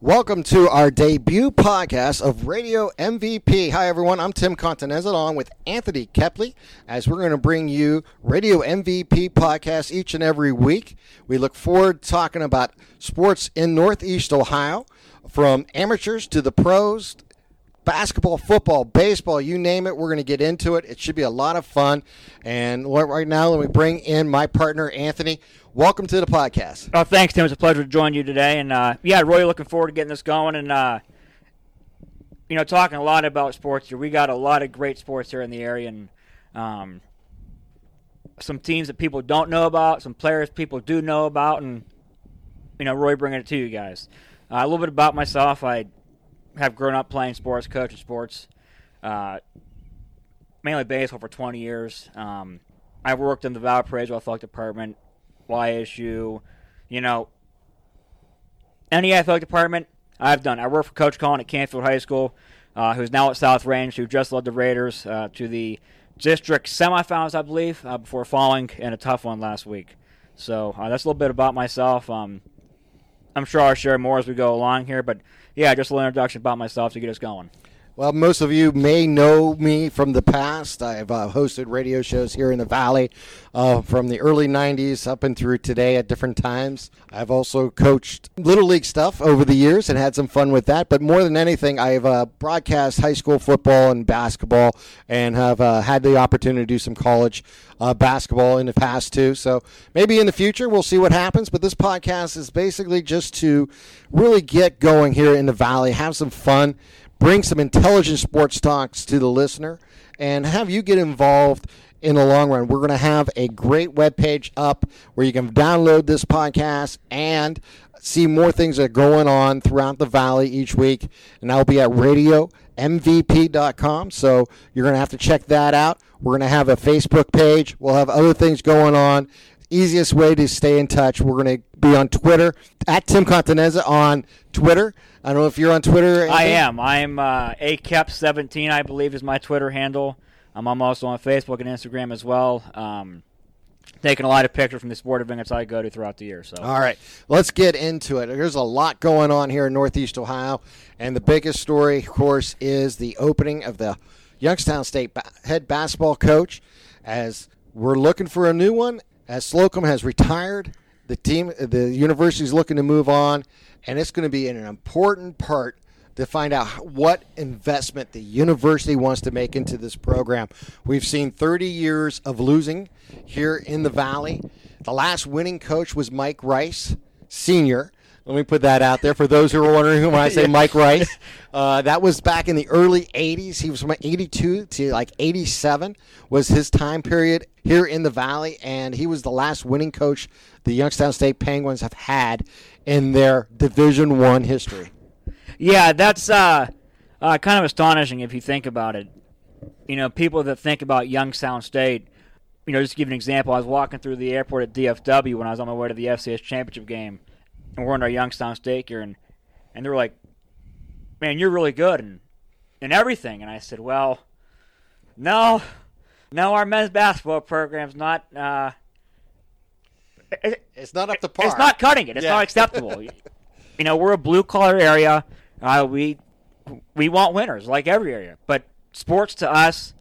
Welcome to our debut podcast of Radio MVP. Hi, everyone. I'm Tim Continenza along with Anthony Kepley as we're going to bring you Radio MVP podcast each and every week. We look forward to talking about sports in Northeast Ohio from amateurs to the pros, basketball, football, baseball, you name it. We're going to get into it. It should be a lot of fun. And right now, let me bring in my partner, Anthony. Welcome to the podcast. Oh, thanks, Tim. It's a pleasure to join you today. And uh, yeah, really looking forward to getting this going and, uh, you know, talking a lot about sports here. We got a lot of great sports here in the area and um, some teams that people don't know about, some players people do know about, and, you know, Roy bringing it to you guys. Uh, a little bit about myself. I have grown up playing sports, coaching sports, uh, mainly baseball for 20 years. Um, I've worked in the Valparaiso Athletic Department YSU, you know, any athletic department I've done. I work for Coach Cullen at Canfield High School, uh, who's now at South Range, who just led the Raiders uh, to the district semifinals, I believe, uh, before falling in a tough one last week. So uh, that's a little bit about myself. Um, I'm sure I'll share more as we go along here, but yeah, just a little introduction about myself to get us going. Well, most of you may know me from the past. I've uh, hosted radio shows here in the Valley uh, from the early 90s up and through today at different times. I've also coached Little League stuff over the years and had some fun with that. But more than anything, I've uh, broadcast high school football and basketball and have uh, had the opportunity to do some college uh, basketball in the past too. So maybe in the future we'll see what happens. But this podcast is basically just to really get going here in the Valley, have some fun bring some intelligent sports talks to the listener, and have you get involved in the long run. We're going to have a great web page up where you can download this podcast and see more things that are going on throughout the valley each week. And I'll be at radiomvp.com. So you're going to have to check that out. We're going to have a Facebook page. We'll have other things going on. Easiest way to stay in touch, we're going to be on Twitter at Tim Continenza on Twitter. I don't know if you're on Twitter. I am. I'm uh, akep17, I believe, is my Twitter handle. Um, I'm also on Facebook and Instagram as well. Um, taking a lot of pictures from the sport events I go to throughout the year. So, all right, let's get into it. There's a lot going on here in Northeast Ohio, and the biggest story, of course, is the opening of the Youngstown State ba- head basketball coach. As we're looking for a new one, as Slocum has retired, the team, the university is looking to move on and it's going to be an important part to find out what investment the university wants to make into this program. We've seen 30 years of losing here in the Valley. The last winning coach was Mike Rice, senior. Let me put that out there for those who are wondering who I say yeah. Mike Rice. Uh, that was back in the early 80s. He was from 82 to like 87 was his time period here in the Valley, and he was the last winning coach the Youngstown State Penguins have had in their Division One history. Yeah, that's uh, uh, kind of astonishing if you think about it. You know, people that think about Youngstown State, you know, just to give an example, I was walking through the airport at DFW when I was on my way to the FCS championship game, and we're in our Youngstown State here, and and they were like, "Man, you're really good and and everything," and I said, "Well, no, no, our men's basketball program's not." Uh, it's not up to par. It's not cutting it. It's yeah. not acceptable. you know, we're a blue collar area. Uh, we we want winners like every area, but sports to us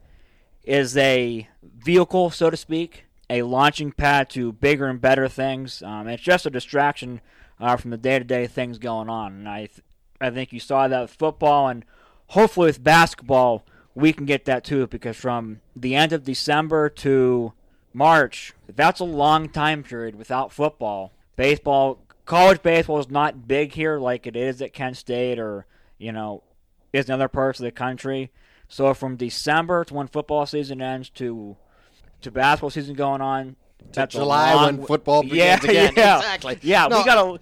is a vehicle, so to speak, a launching pad to bigger and better things. Um, it's just a distraction uh, from the day to day things going on, and I th- I think you saw that with football and hopefully with basketball we can get that too because from the end of December to March, that's a long time period without football. Baseball, college baseball is not big here like it is at Kent State or, you know, is in other parts of the country. So from December to when football season ends to to basketball season going on, that's July long, when football begins yeah, again. Yeah, exactly. Yeah, no, we got to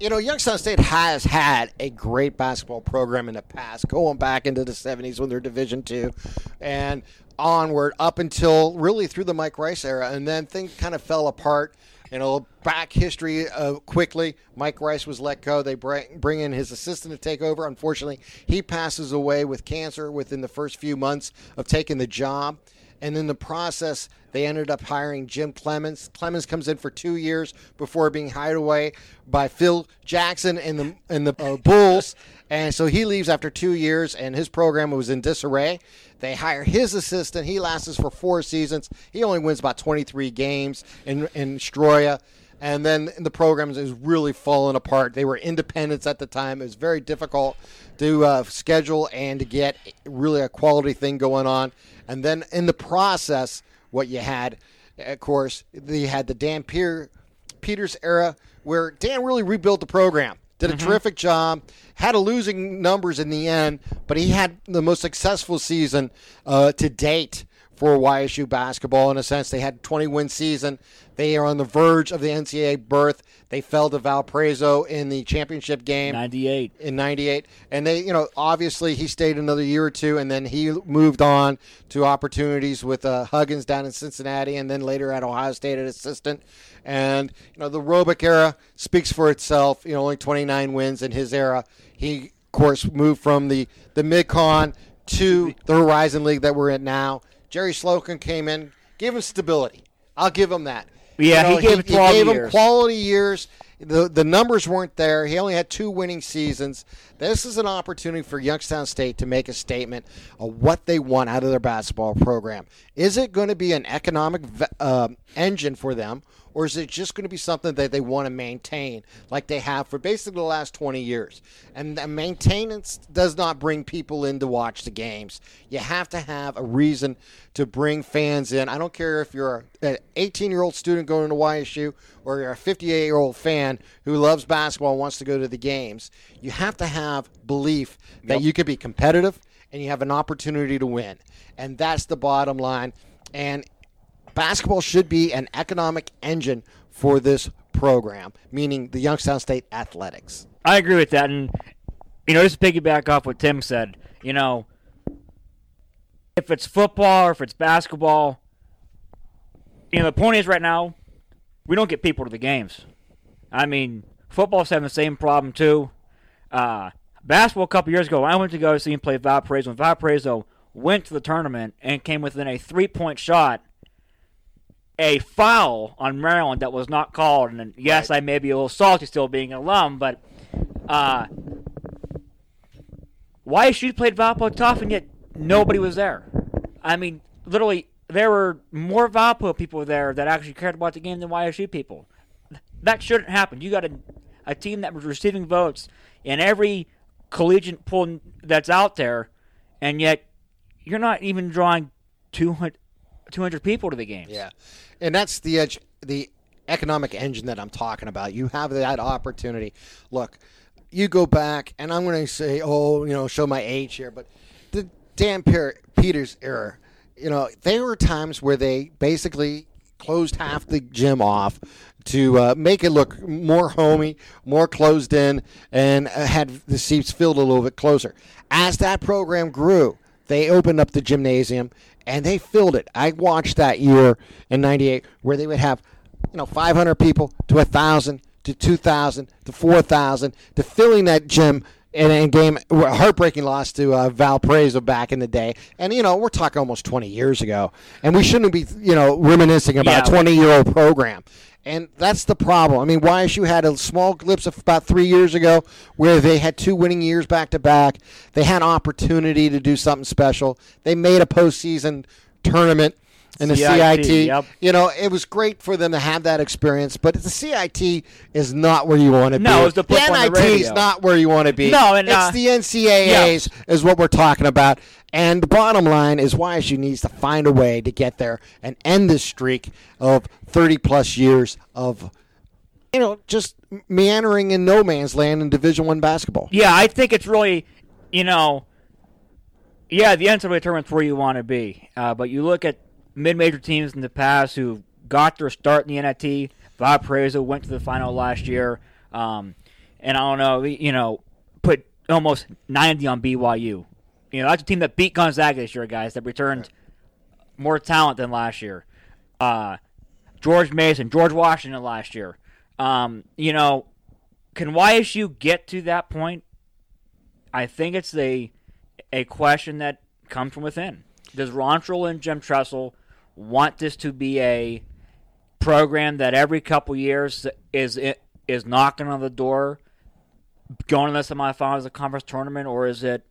you know, Youngstown State has had a great basketball program in the past, going back into the 70s when they're Division two, and onward up until really through the Mike Rice era, and then things kind of fell apart. You know, back history uh, quickly. Mike Rice was let go. They bring, bring in his assistant to take over. Unfortunately, he passes away with cancer within the first few months of taking the job. And in the process, they ended up hiring Jim Cleamons. Cleamons comes in for two years before being hired away by Phil Jackson and the and the uh, Bulls. And so he leaves after two years, and his program was in disarray. They hire his assistant. He lasts for four seasons. He only wins about 23 games in in Stroya and then the program is really falling apart. They were independents at the time. It was very difficult to uh, schedule and to get really a quality thing going on. And then in the process, what you had, of course, you had the Dan Pier, Peters era where Dan really rebuilt the program. Did a mm-hmm. terrific job. Had a losing numbers in the end, but he had the most successful season uh, to date for YSU basketball. In a sense, they had a 20 win season. They are on the verge of the NCAA berth. They fell to Valparaiso in the championship game. 98. In 98. And they, you know, obviously he stayed another year or two and then he moved on to opportunities with uh, Huggins down in Cincinnati and then later at Ohio State as assistant. And, you know, the Robic era speaks for itself. You know, only 29 wins in his era. He, of course, moved from the, the mid-con to the Horizon League that we're in now Jerry Slocum came in, gave him stability. I'll give him that. Yeah, you know, he gave, he, he gave him quality years. The the numbers weren't there. He only had two winning seasons. This is an opportunity for Youngstown State to make a statement of what they want out of their basketball program. Is it going to be an economic uh, engine for them, or is it just going to be something that they want to maintain like they have for basically the last 20 years? And the maintenance does not bring people in to watch the games. You have to have a reason to bring fans in. I don't care if you're an 18 year old student going to YSU or you're a 58 year old fan who loves basketball and wants to go to the games. You have to have belief that yep. you could be competitive and you have an opportunity to win. And that's the bottom line. And basketball should be an economic engine for this program, meaning the Youngstown State Athletics. I agree with that. And, you know, just piggyback off what Tim said, you know, if it's football or if it's basketball, you know, the point is right now, we don't get people to the games. I mean, football's having the same problem, too. Uh, basketball a couple years ago, I went to go see him play Valparaiso, and Valparaiso went to the tournament and came within a three point shot a foul on Maryland that was not called. And yes, right. I may be a little salty still being an alum, but uh, YSU played Valpo tough and yet nobody was there? I mean, literally, there were more Valpo people there that actually cared about the game than YSU people. That shouldn't happen. You got a, a team that was receiving votes in every collegiate pool that's out there, and yet you're not even drawing 200, 200 people to the games. Yeah and that's the edge, the economic engine that I'm talking about. You have that opportunity. Look, you go back, and I'm going to say, oh, you know, show my age here, but the Dan Peters era, you know, there were times where they basically closed half the gym off to uh, make it look more homey, more closed in, and had the seats filled a little bit closer. As that program grew, they opened up the gymnasium and they filled it. I watched that year in '98 where they would have, you know, 500 people to thousand to 2,000 to 4,000 to filling that gym in a game, heartbreaking loss to uh, Valparaiso back in the day. And, you know, we're talking almost 20 years ago. And we shouldn't be, you know, reminiscing about yeah. a 20 year old program. And that's the problem. I mean, YSU had a small glimpse of about three years ago where they had two winning years back to back. They had opportunity to do something special. They made a postseason tournament in the CIT. CIT. Yep. You know, it was great for them to have that experience, but the CIT is not where you want to no, be. It's the, the NIT the is not where you want to be. No, and it's uh, the NCAAs is what we're talking about. And the bottom line is YSU needs to find a way to get there and end this streak of 30 plus years of you know just meandering in no man's land in Division One basketball. Yeah, I think it's really you know. Yeah, the NCAA tournament's where you want to be, uh, but you look at mid-major teams in the past who got their start in the NIT. Bob Valparaiso went to the final last year, um, and I don't know, you know, put almost 90 on BYU. You know, that's a team that beat Gonzaga this year, guys. That returned more talent than last year. Uh, George Mason, George Washington last year. Um, you know, can YSU get to that point? I think it's a a question that comes from within. Does Rontrell and Jim Tressel want this to be a program that every couple years is is knocking on the door, going to the semifinals of the conference tournament, or is it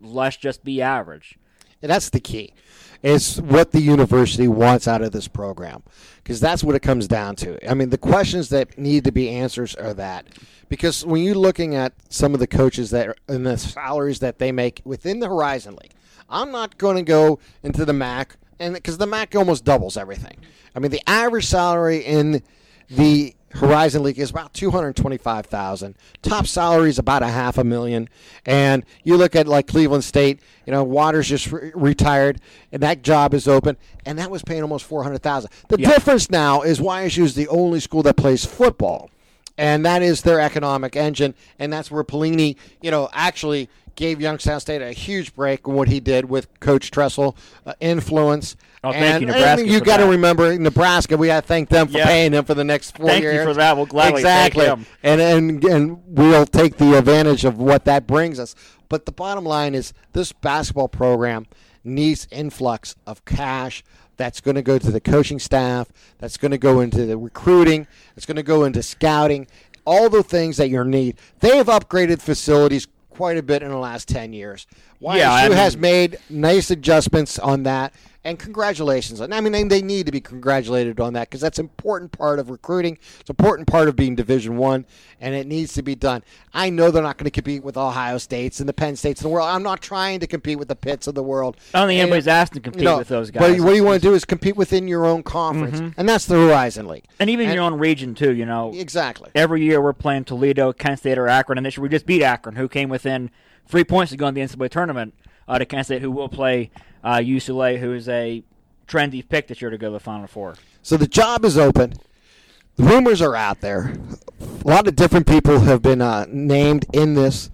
let's just be average? And that's the key. Is what the university wants out of this program, because that's what it comes down to. I mean, the questions that need to be answers are that, because when you're looking at some of the coaches that are, and the salaries that they make within the Horizon League, I'm not going to go into the MAC, and because the MAC almost doubles everything. I mean, the average salary in the Horizon League is about two hundred twenty-five thousand. Top salary is about a half a million. And you look at like Cleveland State, you know, Waters just re- retired, and that job is open, and that was paying almost four hundred thousand. The Yeah. difference now is YSU is the only school that plays football, and that is their economic engine, and that's where Pelini, you know, actually gave Youngstown State a huge break in what he did with Coach Tressel, uh, influence. Oh, thank and you, Nebraska, you got to remember Nebraska. We got to thank them for Yeah. paying him for the next four Thank you years. for that. We'll gladly thank exactly. him. And, and and we'll take the advantage of what that brings us. But the bottom line is this basketball program needs influx of cash that's going to go to the coaching staff, that's going to go into the recruiting, it's going to go into scouting, all the things that you need. They have upgraded facilities quite a bit in the last 10 years. YSU Yeah, I has mean- made nice adjustments on that. And congratulations. I mean, they, need to be congratulated on that because that's an important part of recruiting. It's an important part of being Division One, and it needs to be done. I know they're not going to compete with Ohio States and the Penn States of the world. I'm not trying to compete with the Pitts of the world. I don't think And, anybody's asked to compete you know, with those guys. Mm-hmm. what you want to do is compete within your own conference, and that's the Horizon League. and even and- your own region too. You know, Exactly. every year we're playing Toledo, Kent State, or Akron, and this year we just beat Akron, who came within three points to go in the NCAA tournament. Uh, to Kent State, who will play uh, UCLA, who is a trendy pick this year to go to the Final Four. So the job is open. The rumors are out there. A lot of different people have been uh, named in this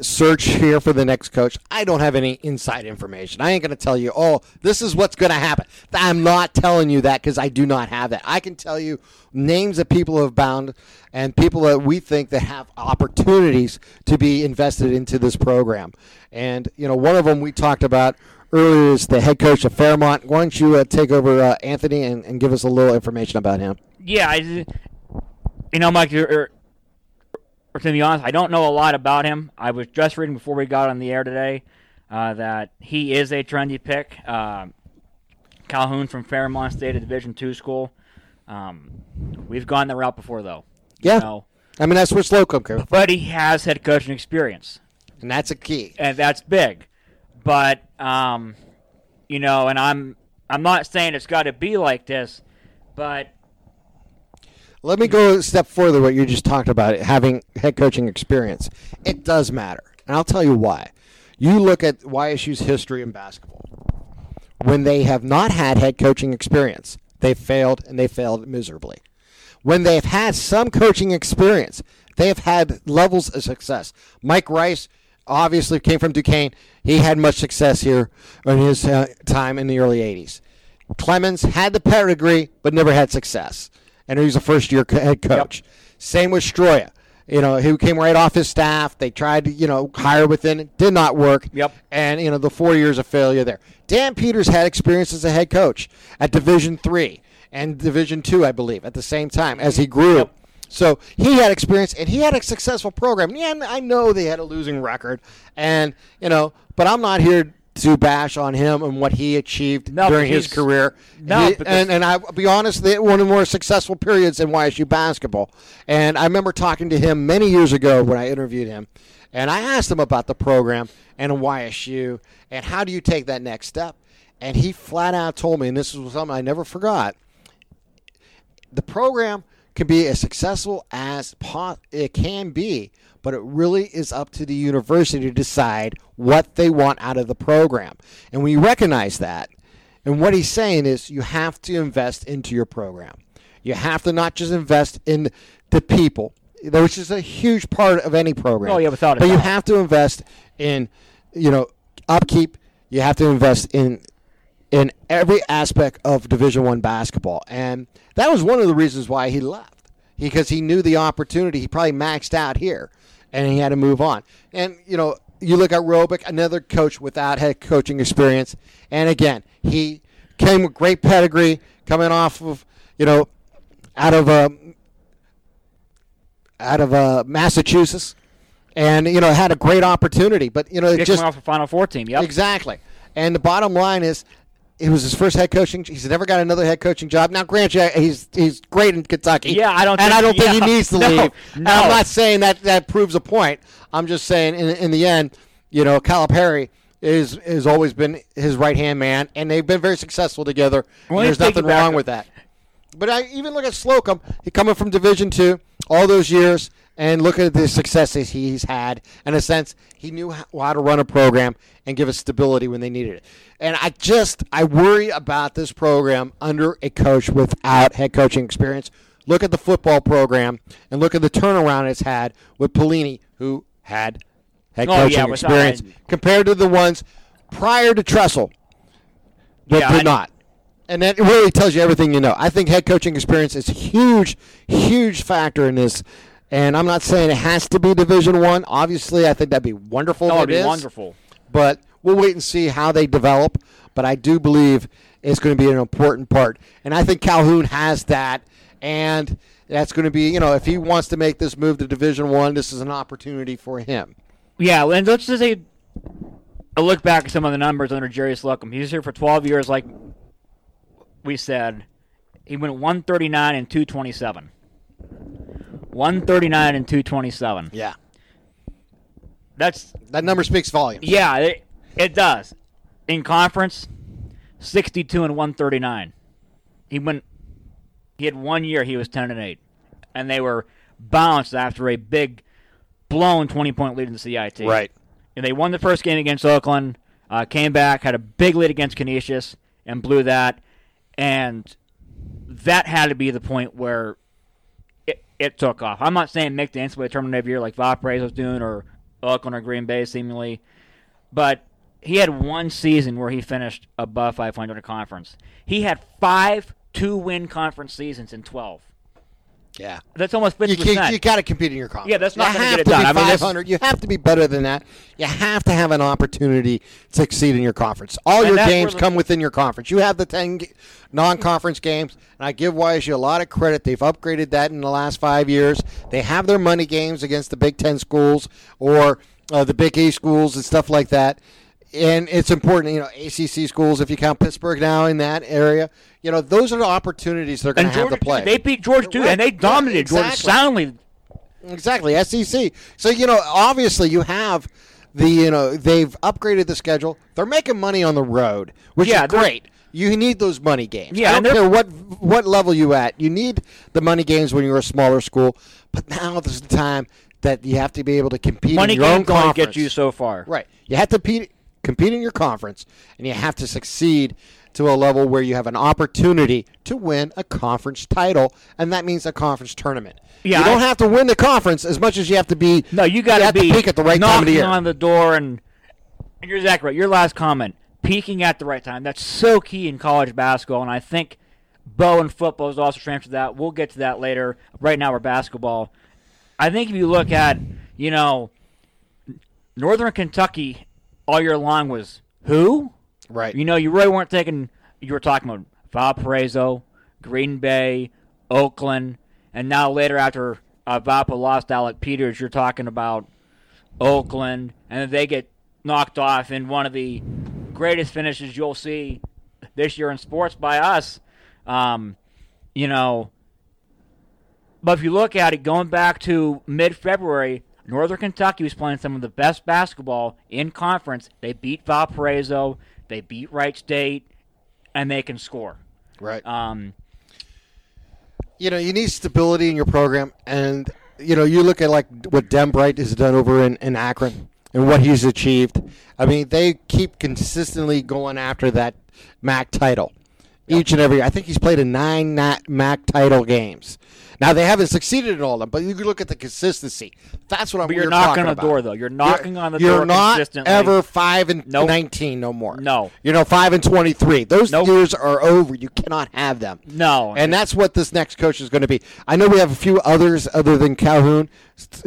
search here for the next coach. I don't have any inside information. I ain't going to tell you, oh, this is what's going to happen. I'm not telling you that because I do not have that. I can tell you names of people who have bound and people that we think that have opportunities to be invested into this program. And, you know, one of them we talked about earlier is the head coach of Fairmont. Why don't you uh, take over, uh, Anthony, and, and give us a little information about him? Yeah, I, you know, Mike, you're, to be honest, I don't know a lot about him. I was just reading before we got on the air today uh, that he is a trendy pick. Um Calhoun from Fairmont State, a Division two school. Um, we've gone the route before, though. you Yeah. know. I mean, that's where Slocum comes, but he has head coaching experience. and that's a key. and that's big. But um, you know, and I'm I'm not saying it's got to be like this, but Let me go a step further. What you just talked about, having head coaching experience, it does matter, and I'll tell you why. You look at YSU's history in basketball. When they have not had head coaching experience, they've failed and they failed miserably. When they've had some coaching experience, they have had levels of success. Mike Rice obviously came from Duquesne. He had much success here in his uh, time in the early 80s. Cleamons had the pedigree, but never had success. And he was a first year head coach. Same with Stroya. You know, he came right off his staff. They tried to, you know, hire within it. Did not work. Yep. And, you know, the four years of failure there. Dan Peters had experience as a head coach at Division Three and Division Two, I believe, at the same time as he grew. Yep. So he had experience and he had a successful program. Yeah, I know they had a losing record, and you know, but I'm not here to bash on him and what he achieved No, during his career. No, He- and and I'll be honest, they one of the more successful periods in YSU basketball. And I remember talking to him many years ago when I interviewed him, and I asked him about the program and YSU and how do you take that next step. And he flat out told me, and this was something I never forgot the program can be as successful as po- it can be, but it really is up to the university to decide what they want out of the program. And we recognize that. And what he's saying is you have to invest into your program. You have to not just invest in the people, which is a huge part of any program. Oh, yeah, without a But you have to invest in, you know, upkeep. You have to invest in in every aspect of Division One basketball, and that was one of the reasons why he left because he knew the opportunity. He probably maxed out here, and he had to move on. And you know, you look at Robic, another coach without head coaching experience, and again, he came with great pedigree, coming off of you know out of uh, out of uh, Massachusetts, and you know had a great opportunity, but you know it Just off the Final Four team. Yep. Exactly. And the bottom line is, it was his first head coaching. He's never got another head coaching job. Now, grant you, he's he's great in Kentucky. Yeah, I don't and think- I don't think yeah, he needs to no, leave. And no. I'm not saying that that proves a point. I'm just saying, in in the end, you know, Calipari is has always been his right hand man, and they've been very successful together. Well, and there's nothing wrong up. with that. But I even look at Slocum. He coming from Division Two all those years, and look at the successes he's had. In a sense, he knew how to run a program and give us stability when they needed it. And I just I worry about this program under a coach without head coaching experience. Look at the football program and look at the turnaround it's had with Pelini, who had head Oh, coaching yeah, without- uh, experience compared to the ones prior to Tressel that Yeah, did I- not. And that really tells you everything you know. I think head coaching experience is a huge, huge factor in this. And I'm not saying it has to be Division One. Obviously, I think that'd be wonderful. That would be is. wonderful. But we'll wait and see how they develop. But I do believe it's going to be an important part. And I think Calhoun has that. And that's going to be, you know, if he wants to make this move to Division One, this is an opportunity for him. Yeah, and let's just say a look back at some of the numbers under Jerry Slocum. He was here for 12 years, like we said. He went 139 and 227. 139 and 227. Yeah. That's That number speaks volumes. yeah, it, it does. In conference, 62 and 139. He went. He had one year. He was 10 and 8, and they were bounced after a big, blown 20 point lead in the CIT. Right. And they won the first game against Oakland. Uh, came back, had a big lead against Canisius, and blew that. And that had to be the point where it, took off. I'm not saying make the NCAA tournament every year like Valparaiso was doing or Oakland or Green Bay seemingly, but he had one season where he finished above 500 in conference. He had five two-win conference seasons in 12. Yeah. That's almost 50%. You, you got to compete in your conference. Yeah, that's not gonna get it done. I mean, 500. You have to be better than that. You have to have an opportunity to succeed in your conference. All your games come within your conference. You have the 10 non-conference games, and I give YSU a lot of credit. They've upgraded that in the last five years. They have their money games against the Big Ten schools or uh, the Big East schools and stuff like that. And it's important, you know, ACC schools, if you count Pittsburgh now in that area, you know, those are the opportunities they're going to have to play. They beat Georgia too, Right. and they dominated Yeah, Georgia exactly. soundly. Exactly, SEC. So you know, obviously, you have the you know they've upgraded the schedule. They're making money on the road, which Yeah, is great. You need those money games. Yeah, I don't care what what level you at. You need the money games when you're a smaller school. But now is the time that you have to be able to compete Money in your own games only conference. get you so far. Right. You have to compete, compete in your conference, and you have to succeed to a level where you have an opportunity to win a conference title, and that means a conference tournament. Yeah, you don't I- have to win the conference as much as you have to be. No, you got to be peak at the right time of the year. on the door, and, and you're exactly right. Your last comment, peaking at the right time, that's so key in college basketball, and I think Bo and football is also transferred to that. We'll get to that later. Right now, we're basketball. I think if you look at, you know, Northern Kentucky all year long was who? right. You know, you really weren't thinking. You were talking about Valparaiso, Green Bay, Oakland, and now later after uh, Valpo lost Alec Peters, you're talking about Oakland, and they get knocked off in one of the greatest finishes you'll see this year in sports by us. Um, you know, but if you look at it, going back to mid-February, Northern Kentucky was playing some of the best basketball in conference. They beat Valparaiso, they beat Wright State, and they can score. right. Um, you know, you need stability in your program, and you know, you look at like what Dambrot has done over in, in Akron and what he's achieved. I mean, they keep consistently going after that MAC title each and every. I think he's played in nine MAC title games. Now they haven't succeeded in all of them, but you can look at the consistency. That's what I'm. But you're knocking on the about. door, though. You're knocking on the door. you're door not consistently. ever five and Nope. nineteen no more. No. you know five and twenty three. Those Nope. years are over. You cannot have them. no, And that's what this next coach is going to be. I know we have a few others other than Calhoun.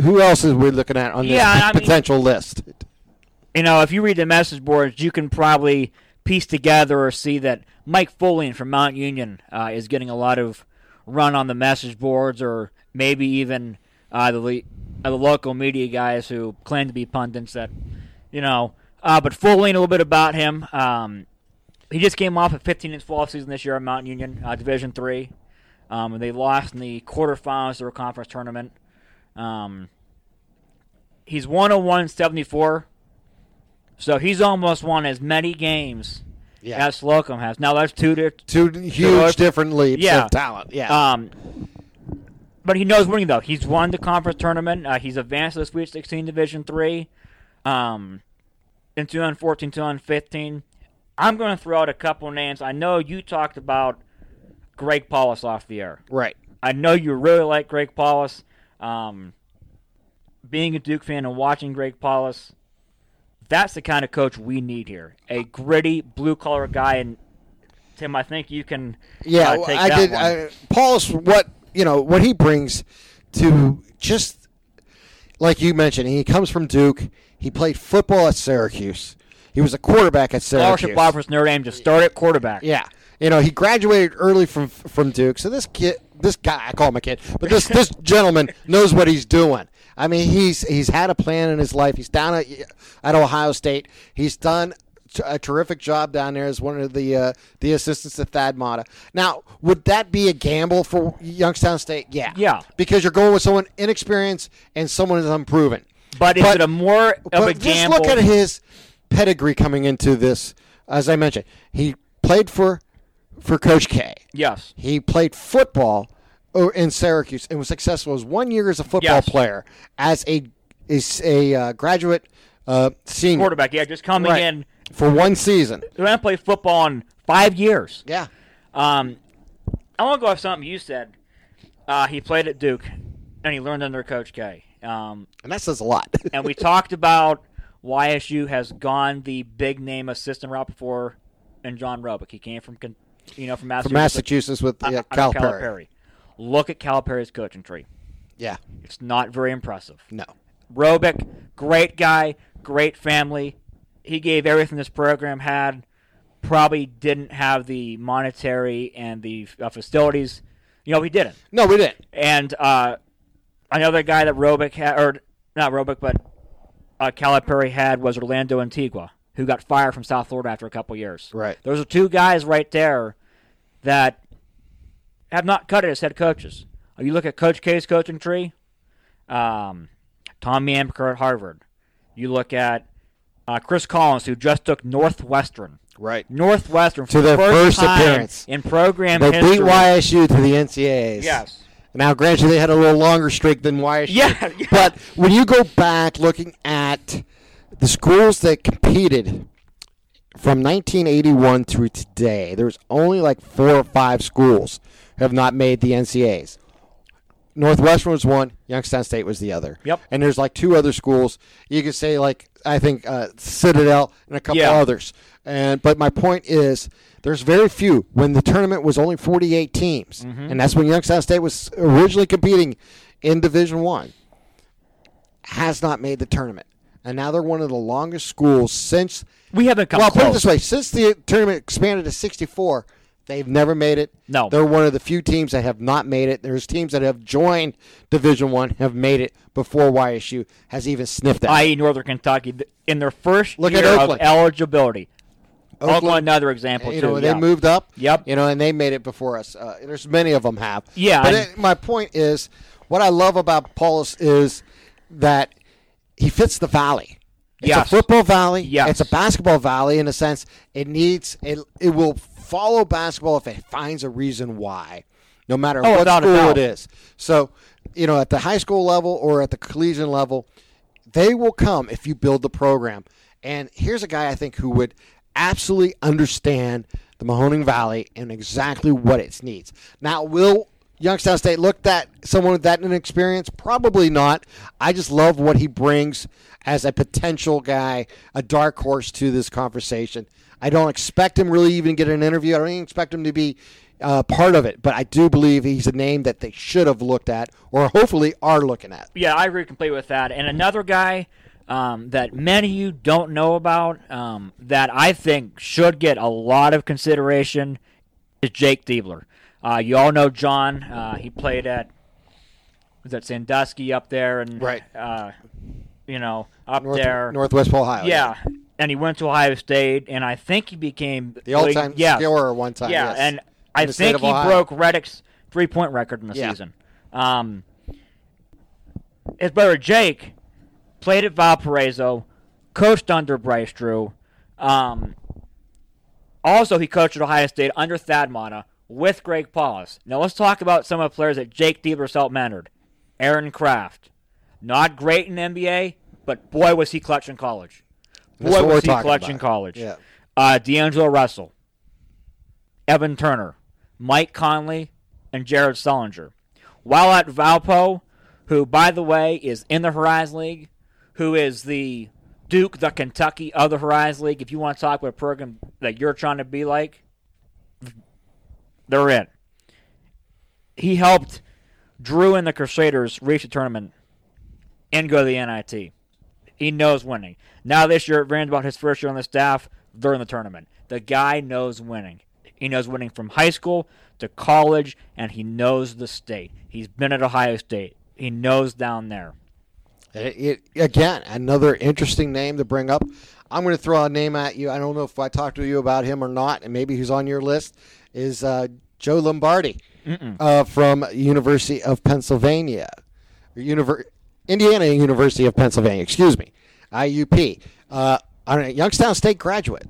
Who else is we looking at on this Yeah, I mean- potential list? you know, if you read the message boards, you can probably piece together or see that Mike Foley from Mount Union uh, is getting a lot of run on the message boards, or maybe even uh, the le- uh, the local media guys who claim to be pundits. That you know, uh, but Foley, a little bit about him. Um, he just came off a 15 inch fall season this year at Mount Union, uh, Division Three. Um, and they lost in the quarterfinals of their conference tournament. Um, he's 101 74. So he's almost won as many games Yeah. as Slocum has. Now that's two di- Two huge different leaps Yeah. of talent. Yeah. Um, but he knows winning though. He's won the conference tournament. Uh, he's advanced to the Sweet 16 Division Three. Um, in 2014, 2015. I'm going to throw out a couple names. I know you talked about Greg Paulus off the air. right. I know you really like Greg Paulus. Um, being a Duke fan and watching Greg Paulus, that's the kind of coach we need here. A gritty, blue collar guy. And Tim, I think you can Yeah, uh, take I that did. I, Paul's what you know what he brings to just like you mentioned. He comes from Duke. He played football at Syracuse. He was a quarterback at Syracuse. scholarship offer for Notre Dame to start at quarterback. Yeah, you know he graduated early from from Duke. So this kid, this guy, I call him a kid, but this this gentleman knows what he's doing. I mean, he's he's had a plan in his life. He's down at at Ohio State. He's done t- a terrific job down there as one of the uh, the assistants to Thad Matta. Now, would that be a gamble for Youngstown State? Yeah, Yeah. because you're going with someone inexperienced and someone who's unproven. But is But- it a more of a But just look at his pedigree coming into this. As I mentioned, he played for for Coach K. Yes. He played football o- in Syracuse and was successful as one year as a football Yes. player as a is a uh, graduate uh, senior Quarterback, yeah, just coming Right. in. for one season. He hasn't played football in five years. Yeah, Um, I want to go off something you said. Uh, he played at Duke, and he learned under Coach K. Um, and that says a lot. and we talked about YSU has gone the big name assistant route before, and John Robic. He came from, you know, from Massachusetts. From Massachusetts with under Calipari. Look at Calipari's coaching tree. Yeah, It's not very impressive. no, Robic, great guy, great family. He gave everything this program had. Probably didn't have the monetary and the uh, facilities. You know, he didn't. no, we didn't. And uh, another guy that Robic had, or not Robic, but uh, Calipari had was Orlando Antigua, who got fired from South Florida after a couple years. Right. Those are two guys right there that have not cut it as head coaches. Uh, You look at Coach K's coaching tree, um, Tommy Amaker at Harvard. You look at uh, Chris Collins, who just took Northwestern. Right. Northwestern To for their the first time appearance. in program They history. beat YSU to the NCAAs. Yes. Now, granted, they had a little longer streak than YSU. Yeah, yeah. But when you go back looking at the schools that competed from 1981 through today, there's only like four or five schools have not made the NCAs. Northwestern was one, Youngstown State was the other. Yep. And there's like two other schools. You could say like I think uh, Citadel and a couple Yeah. others. And but my point is there's very few when the tournament was only 48 teams, Mm-hmm. and that's when Youngstown State was originally competing in Division One. Has not made the tournament, and now they're one of the longest schools since. We haven't come well, put it this way: since the tournament expanded to 64, they've never made it. No. they're one of the few teams that have not made it. There's teams that have joined Division One have made it before YSU has even sniffed at. it. i.e., Northern Kentucky, in their first Look at year of eligibility. Oakland- Oakland, another example you too. know, yeah. they moved up. Yep. You know, and they made it before us. Uh, there's many of them have. Yeah, But it, my point is, what I love about Paulus is that he fits the valley. It's Yes. a football valley. Yes. It's a basketball valley in a sense. It needs it. It will follow basketball if it finds a reason why, no matter Oh, what school it is. So, you know, at the high school level or at the collegiate level, they will come if you build the program. And here's a guy I think who would absolutely understand the Mahoning Valley and exactly what it needs. Now, will Youngstown State look at someone with that inexperience? Probably not. I just love what he brings as a potential guy, a dark horse to this conversation. I don't expect him really even get an interview. I don't even expect him to be uh, part of it, but I do believe he's a name that they should have looked at or hopefully are looking at. Yeah, I agree completely with that. And another guy um, that many of you don't know about um, that I think should get a lot of consideration is Jake Diebler. Uh, you all know John. Uh, he played at was that Sandusky up there and Right. uh, you know up North, there. Northwest Ohio. yeah, and he went to Ohio State, and I think he became The all-time yeah, scorer one time. yeah, yes. and I think he broke Redick's three-point record in the Yeah. season. Um, his brother Jake played at Valparaiso, coached under Bryce Drew. Um, also, he coached at Ohio State under Thad Matta with Greg Paulus. Now, let's talk about some of the players that Jake helped mentored. Aaron Craft. Not great in NBA, but boy, was he clutch in college. Boy, was he clutch about. in college. Yeah. Uh, D'Angelo Russell, Evan Turner, Mike Conley, and Jared Sullinger. While at Valpo, who, by the way, is in the Horizon League, who is the Duke, the Kentucky of the Horizon League. If you want to talk about a program that you're trying to be like, they're in. He helped Drew and the Crusaders reach the tournament and go to the NIT. He knows winning. Now this year Vanderbilt, his first year on the staff, they're in the tournament. The guy knows winning. He knows winning from high school to college, and he knows the state. He's been at Ohio State. He knows down there. It, it, again, another interesting name to bring up. I'm going to throw a name at you. I don't know if I talked to you about him or not, and maybe he's on your list. Is uh, Joe Lombardi uh, from University of Pennsylvania, Univer- Indiana University of Pennsylvania. Excuse me, IUP. Uh, a Youngstown State graduate.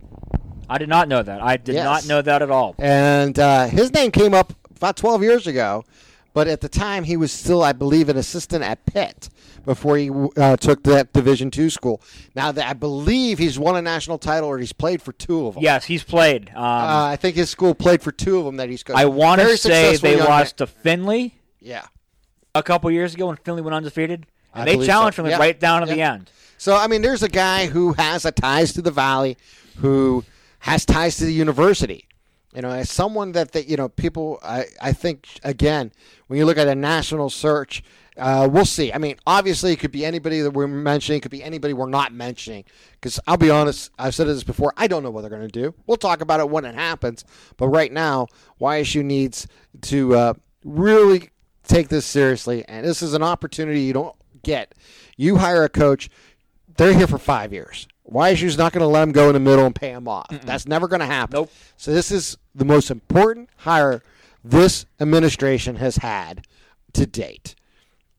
I did not know that. I did Yes. not know that at all. and uh, his name came up about 12 years ago. But at the time, he was still, I believe, an assistant at Pitt before he uh, took that Division two school. Now, that I believe he's won a national title, or he's played for two of them. Yes, he's played. Um, Uh, I think his school played for two of them that he's coached. I want to say they lost man. to Findlay Yeah. a couple years ago when Findlay went undefeated, I and they believe so. challenged Findlay Yeah. right down to the end. So I mean, there's a guy who has a ties to the valley, who has ties to the university. You know, as someone that that you know, people. I I think again, when you look at a national search, uh, we'll see. I mean, obviously, it could be anybody that we're mentioning, it could be anybody we're not mentioning. Because I'll be honest, I've said this before. I don't know what they're going to do. We'll talk about it when it happens. But right now, YSU needs to uh, really take this seriously, and this is an opportunity you don't get. You hire a coach they're here for five years. YSU's not going to let them go in the middle and pay them off. That's never going to happen. Nope. So this is the most important hire this administration has had to date.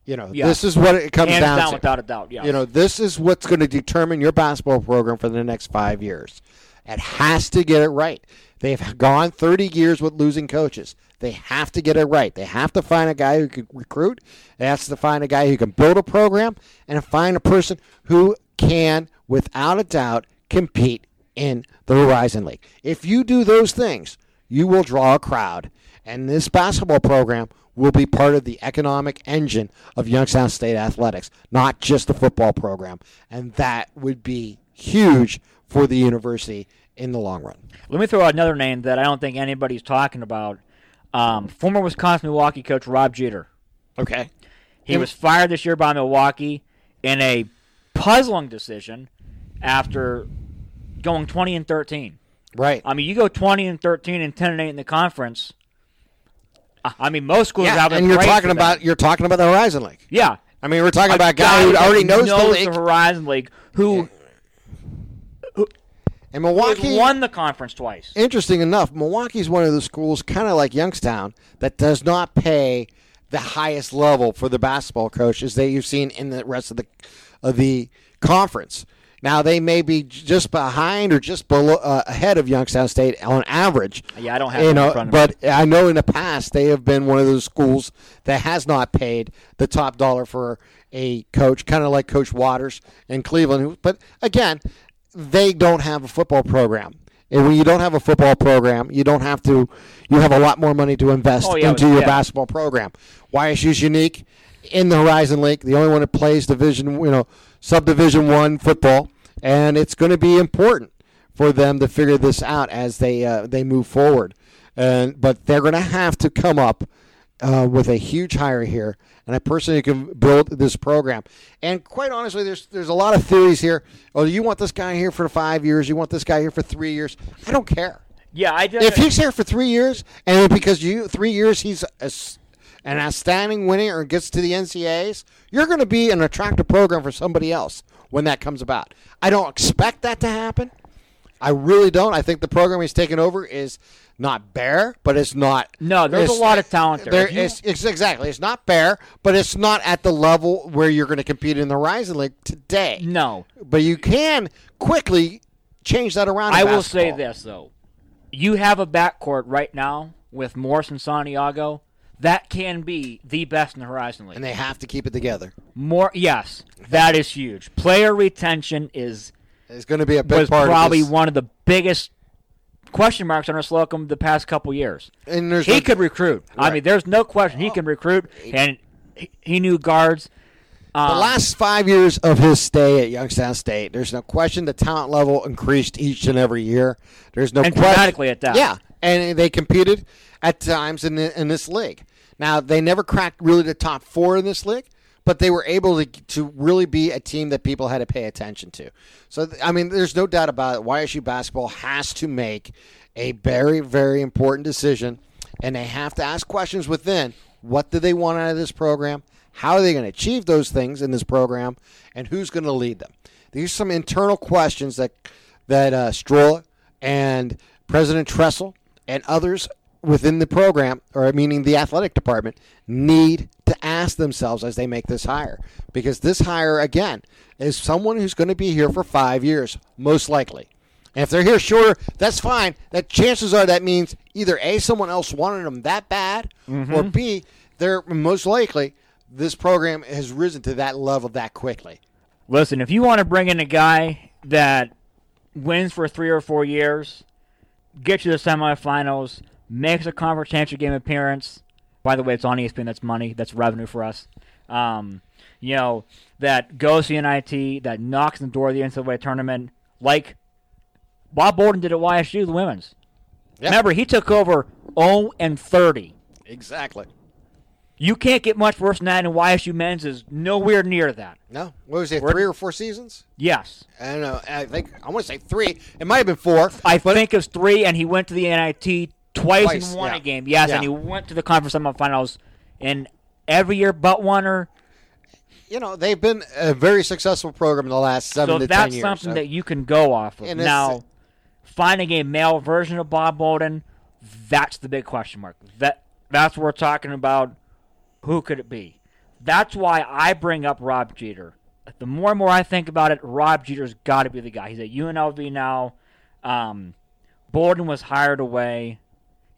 You know, Yeah. this is what it comes Hands down, down, to. without a doubt. Yeah. You know, this is what's going to determine your basketball program for the next five years. It has to get it right. They've gone 30 years with losing coaches. They have to get it right. They have to find a guy who can recruit. They have to find a guy who can build a program and find a person who can, without a doubt, compete in the Horizon League. If you do those things, you will draw a crowd. And this basketball program will be part of the economic engine of Youngstown State athletics, not just the football program. And that would be huge for the university in the long run. Let me throw out another name that I don't think anybody's talking about. Um, former Wisconsin Milwaukee coach Rob Jeter. Okay. He was fired this year by Milwaukee in a puzzling decision after going 20 and 13. Right. I mean, you go 20 and 13 and 10 and 8 in the conference. I- mean, most schools Yeah, have and you're talking about you're talking about the Horizon League. yeah. I mean, we're talking about a guy who already knows, the knows league. Horizon League, who And Milwaukee won the conference twice. interesting enough, Milwaukee's one of the schools, kind of like Youngstown, that does not pay the highest level for the basketball coaches that you've seen in the rest of the of the conference. Now they may be just behind or just below uh, ahead of Youngstown State on average. Yeah, I don't have you know, front of me. but I know in the past they have been one of those schools that has not paid the top dollar for a coach, kind of like Coach Waters in Cleveland. But again, they don't have a football program. And when you don't have a football program, you don't have to. You have a lot more money to invest Oh, yeah, into your yeah. basketball program. YSU's unique in the Horizon League, the only one that plays division, you know, subdivision one football, and it's going to be important for them to figure this out as they uh, they move forward. And but they're going to have to come up uh, with a huge hire here, and a person who can build this program. And quite honestly, there's there's a lot of theories here. Oh, you want this guy here for five years? You want this guy here for three years? I don't care. Yeah, I just If he's here for three years, and because you three years he's a an outstanding winner or gets to the NCAAs, you're going to be an attractive program for somebody else when that comes about. I don't expect that to happen. I really don't. I think the program he's taken over is not bare, but it's not. No, there's a lot of talent there. there it's, it's exactly. It's not bare, but it's not at the level where you're going to compete in the Horizon League today. no. But you can quickly change that around. I will say this though, you have a backcourt right now with Morse and Santiago. That can be the best in the Horizon League. and they have to keep it together. More, yes, that is huge. Player retention is It's going to be a big was part probably of this. one of the biggest question marks on our Slocum the past couple years. And there's He no- could recruit. I mean, there's no question he can recruit, and he, he knew guards. the Um, last five years of his stay at Youngstown State, there's no question the talent level increased each and every year. There's no And question. dramatically at that. Yeah, and they competed at times in the, in this league. Now they never cracked really the top four in this league, but they were able to to really be a team that people had to pay attention to. So I mean, there's no doubt about it. YSU basketball has to make a very very important decision, and they have to ask questions within. What do they want out of this program? How are they going to achieve those things in this program, and who's going to lead them? These are some internal questions that that uh, Strollo and President Tressel and others within the program, or meaning the athletic department, need to ask themselves as they make this hire. Because this hire, again, is someone who's going to be here for five years, most likely. And if they're here shorter, that's fine. That chances are that means either A, someone else wanted them that bad, mm-hmm. or B, they're most likely this program has risen to that level that quickly. Listen, if you want to bring in a guy that wins for three or four years, get you to the semifinals, makes a conference championship game appearance. By the way, it's on ESPN. That's money. That's revenue for us. Um, you know that goes to the NIT, that knocks on the door of the NCAA tournament, like Bob Boldon did at YSU, the women's. Yeah. Remember, he took over 0 and 30. Exactly. You can't get much worse than that, and YSU men's is nowhere near that. No, what was it? We're- Three or four seasons? Yes. I don't know. I think I want to say three. It might have been four. I think it was three, and he went to the NIT twice, Twice, and won yeah. a game. Yes, Yeah. and he went to the conference semifinals, and every year but one or you know they've been a very successful program in the last seven so to that's ten years. something that you can go off of. And Now, finding a male version of Bob Boldon, that's the big question mark. That that's what we're talking about. Who could it be? That's why I bring up Rob Jeter. The more and more I think about it, Rob Jeter's got to be the guy. He's at UNLV now. Um, Boldon was hired away,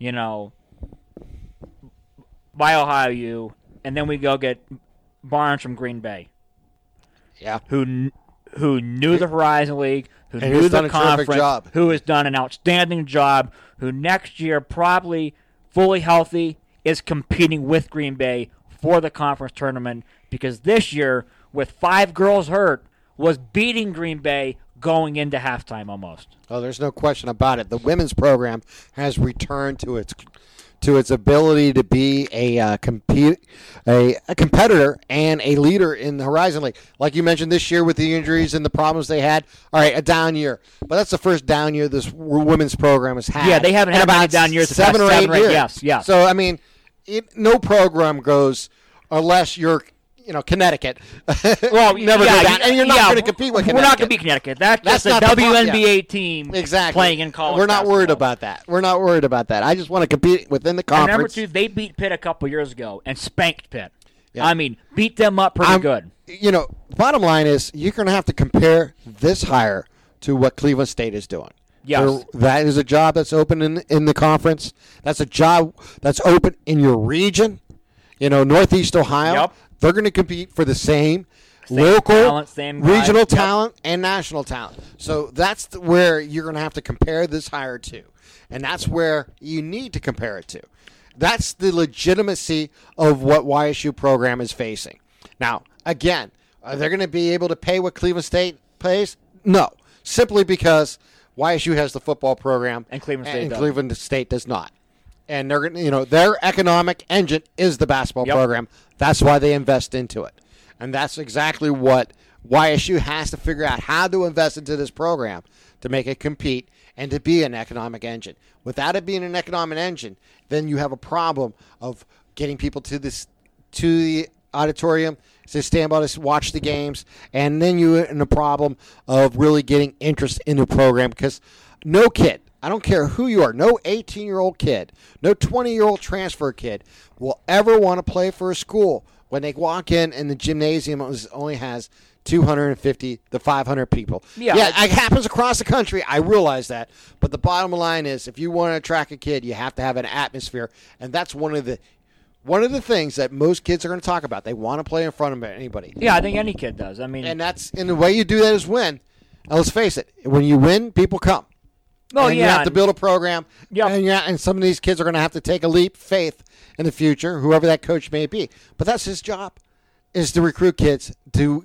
you know, by Ohio U, and then we go get Barnes from Green Bay yeah, who who knew the Horizon League, who And knew the done a conference, job. who has done an outstanding job, who next year probably fully healthy is competing with Green Bay for the conference tournament because this year with five girls hurt was beating Green Bay going into halftime almost. oh, there's no question about it. The women's program has returned to its to its ability to be a uh, compete a, a competitor and a leader in the Horizon League. Like you mentioned this year with the injuries and the problems they had. All right, a down year, but that's the first down year this women's program has had. Yeah, they haven't had about down years Seven or seven eight or eight- years. yes, yes. So I mean, it, no program goes unless you're. You know, Connecticut. Well, never yeah, down, and you're not yeah, going to compete with Connecticut. We're not going to be Connecticut. That's, That's not a the pro- yeah. WNBA team exactly playing in college. We're not worried about that. We're not worried about that. I just want to compete within the And number two, they beat Pitt a couple years ago and spanked Pitt. Yeah. I mean, beat them up pretty I'm- good. You know, bottom line is you're going to have to compare this hire to what Cleveland State is doing. Yes. That is a job that's open in in the conference. That's a job that's open in your region. You know, Northeast Ohio. Yep. They're going to compete for the same, Same local, talent, same regional Yep. talent, and national talent. So that's the, where you're going to have to compare this hire to, and that's where you need to compare it to. That's the legitimacy of what YSU program is facing. Now, again, are they going to be able to pay what Cleveland State pays? No, simply because YSU has the football program And Cleveland State and doesn't. Cleveland State does not. and they're you know their economic engine is the basketball Yep. program. That's why they invest into it, and that's exactly what YSU has to figure out how to invest into this program to make it compete and to be an economic engine. Without it being an economic engine, then you have a problem of getting people to this to the auditorium to stand by to watch the games, and then you're in a problem of really getting interest in the program because no kid, I don't care who you are, no 18 year old kid, no 20 year old transfer kid will ever want to play for a school when they walk in and the gymnasium only has 250 to 500 people. Yeah, yeah it happens across the country. I realize that. But the bottom line is if you want to attract a kid, you have to have an atmosphere. And that's one of the one of the things that most kids are going to talk about. They want to play in front of anybody. Yeah, I think any kid does. I mean, And that's and the way you do that is win. And let's face it, when you win, people come. Oh and yeah, you have to build a program. Yep. And yeah, and some of these kids are going to have to take a leap faith in the future, whoever that coach may be. But that's his job, is to recruit kids to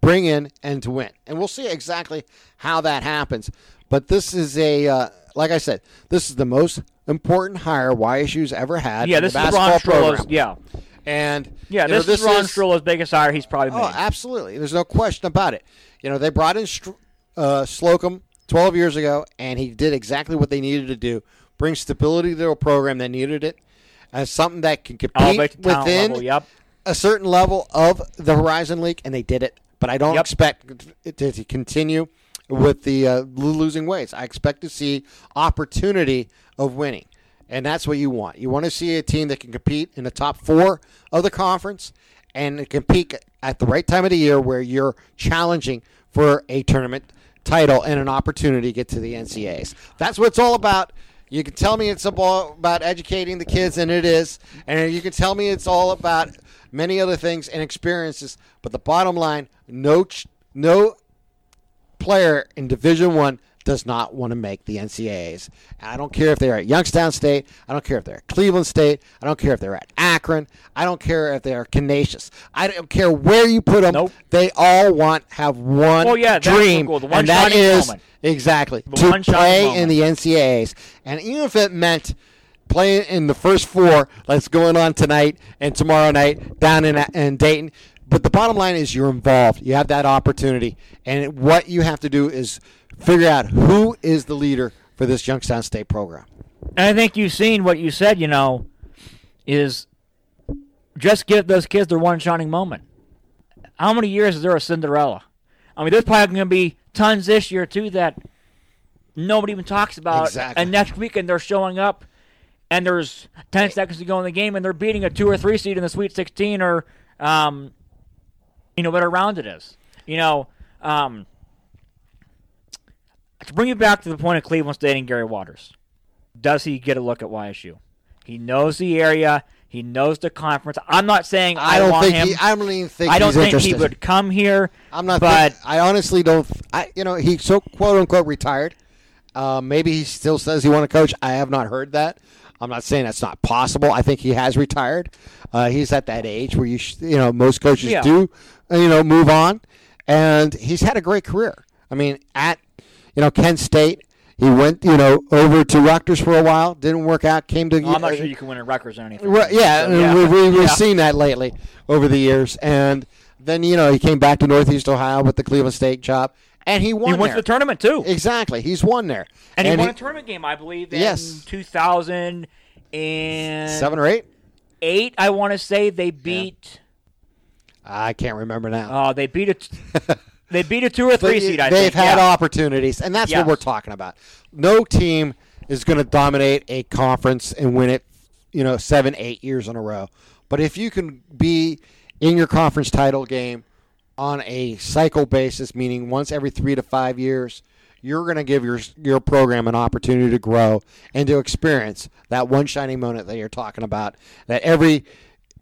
bring in and to win. And we'll see exactly how that happens. But this is a, uh, like I said, this is the most important hire YSU's ever had. yeah, this the is Ron Strollo's. Yeah, And yeah, you know, this, is Ron Strollo's biggest hire he's probably made. Oh, absolutely. There's no question about it. You know, they brought in Str- uh, Slocum 12 years ago, and he did exactly what they needed to do bring stability to a program that needed it, as something that can compete within level. Yep. a certain level of the Horizon League, and they did it. But I don't Yep. expect it to, continue with the uh, losing ways. I expect to see opportunity of winning, and that's what you want. You want to see a team that can compete in the top four of the conference and compete at the right time of the year where you're challenging for a tournament title and an opportunity to get to the NCAAs. That's what it's all about. You can tell me it's about educating the kids, and it is. And you can tell me it's all about many other things and experiences. But the bottom line, no, no player in Division One does not want to make the NCAAs. And I don't care if they're at Youngstown State. I don't care if they're at Cleveland State. I don't care if they're at Akron. I don't care if they're Canisius. I don't care where you put them. Nope. They all want have one Oh, yeah, dream, the one and that is moment. exactly The to play in the NCAAs. And even if it meant playing in the first four that's going on tonight and tomorrow night down in, in Dayton. But the bottom line is you're involved. You have that opportunity. And what you have to do is figure out who is the leader for this Youngstown State program. And I think you've seen what you said, you know, is just give those kids their one shining moment. How many years is there a Cinderella? I mean, there's probably going to be tons this year, too, that nobody even talks about. Exactly. And next weekend they're showing up and there's 10 seconds to go in the game and they're beating a two or three seed in the Sweet 16 or, um, you know, whatever round it is. You know, um, to bring you back to the point of Cleveland State and Gary Waters does he get a look at YSU? He knows the area. He knows the conference. I'm not saying I, I don't want think him. he, I don't even think I don't think interested. he would come here. I'm not. But think- I honestly don't. I you know he's so quote unquote retired. Uh, maybe he still says he want to coach. I have not heard that. I'm not saying that's not possible. I think he has retired. Uh, he's at that age where you sh- you know most coaches Yeah. do uh, you know move on, and he's had a great career. I mean, at you know Kent State, he went you know over to Rutgers for a while. Didn't work out. Came to I'm not sure you can win at Rutgers or anything. Right, yeah, So, and we, we, we've Yeah. seen that lately over the years. And then, you know, he came back to Northeast Ohio with the Cleveland State job, and he won He went to the tournament too, exactly. He's won there. and he And won a tournament game, I believe, in Yes. 2000 and Seven or eight? eight. I want to say they beat. I can't remember now. Oh, they beat a. they beat a two or three But seed. I they've think. had yeah. opportunities, and that's Yes. what we're talking about. No team is going to dominate a conference and win it, you know, seven, eight years in a row. But if you can be in your conference title game on a cycle basis, meaning once every three to five years, you're going to give your your program an opportunity to grow and to experience that one shining moment that you're talking about. That every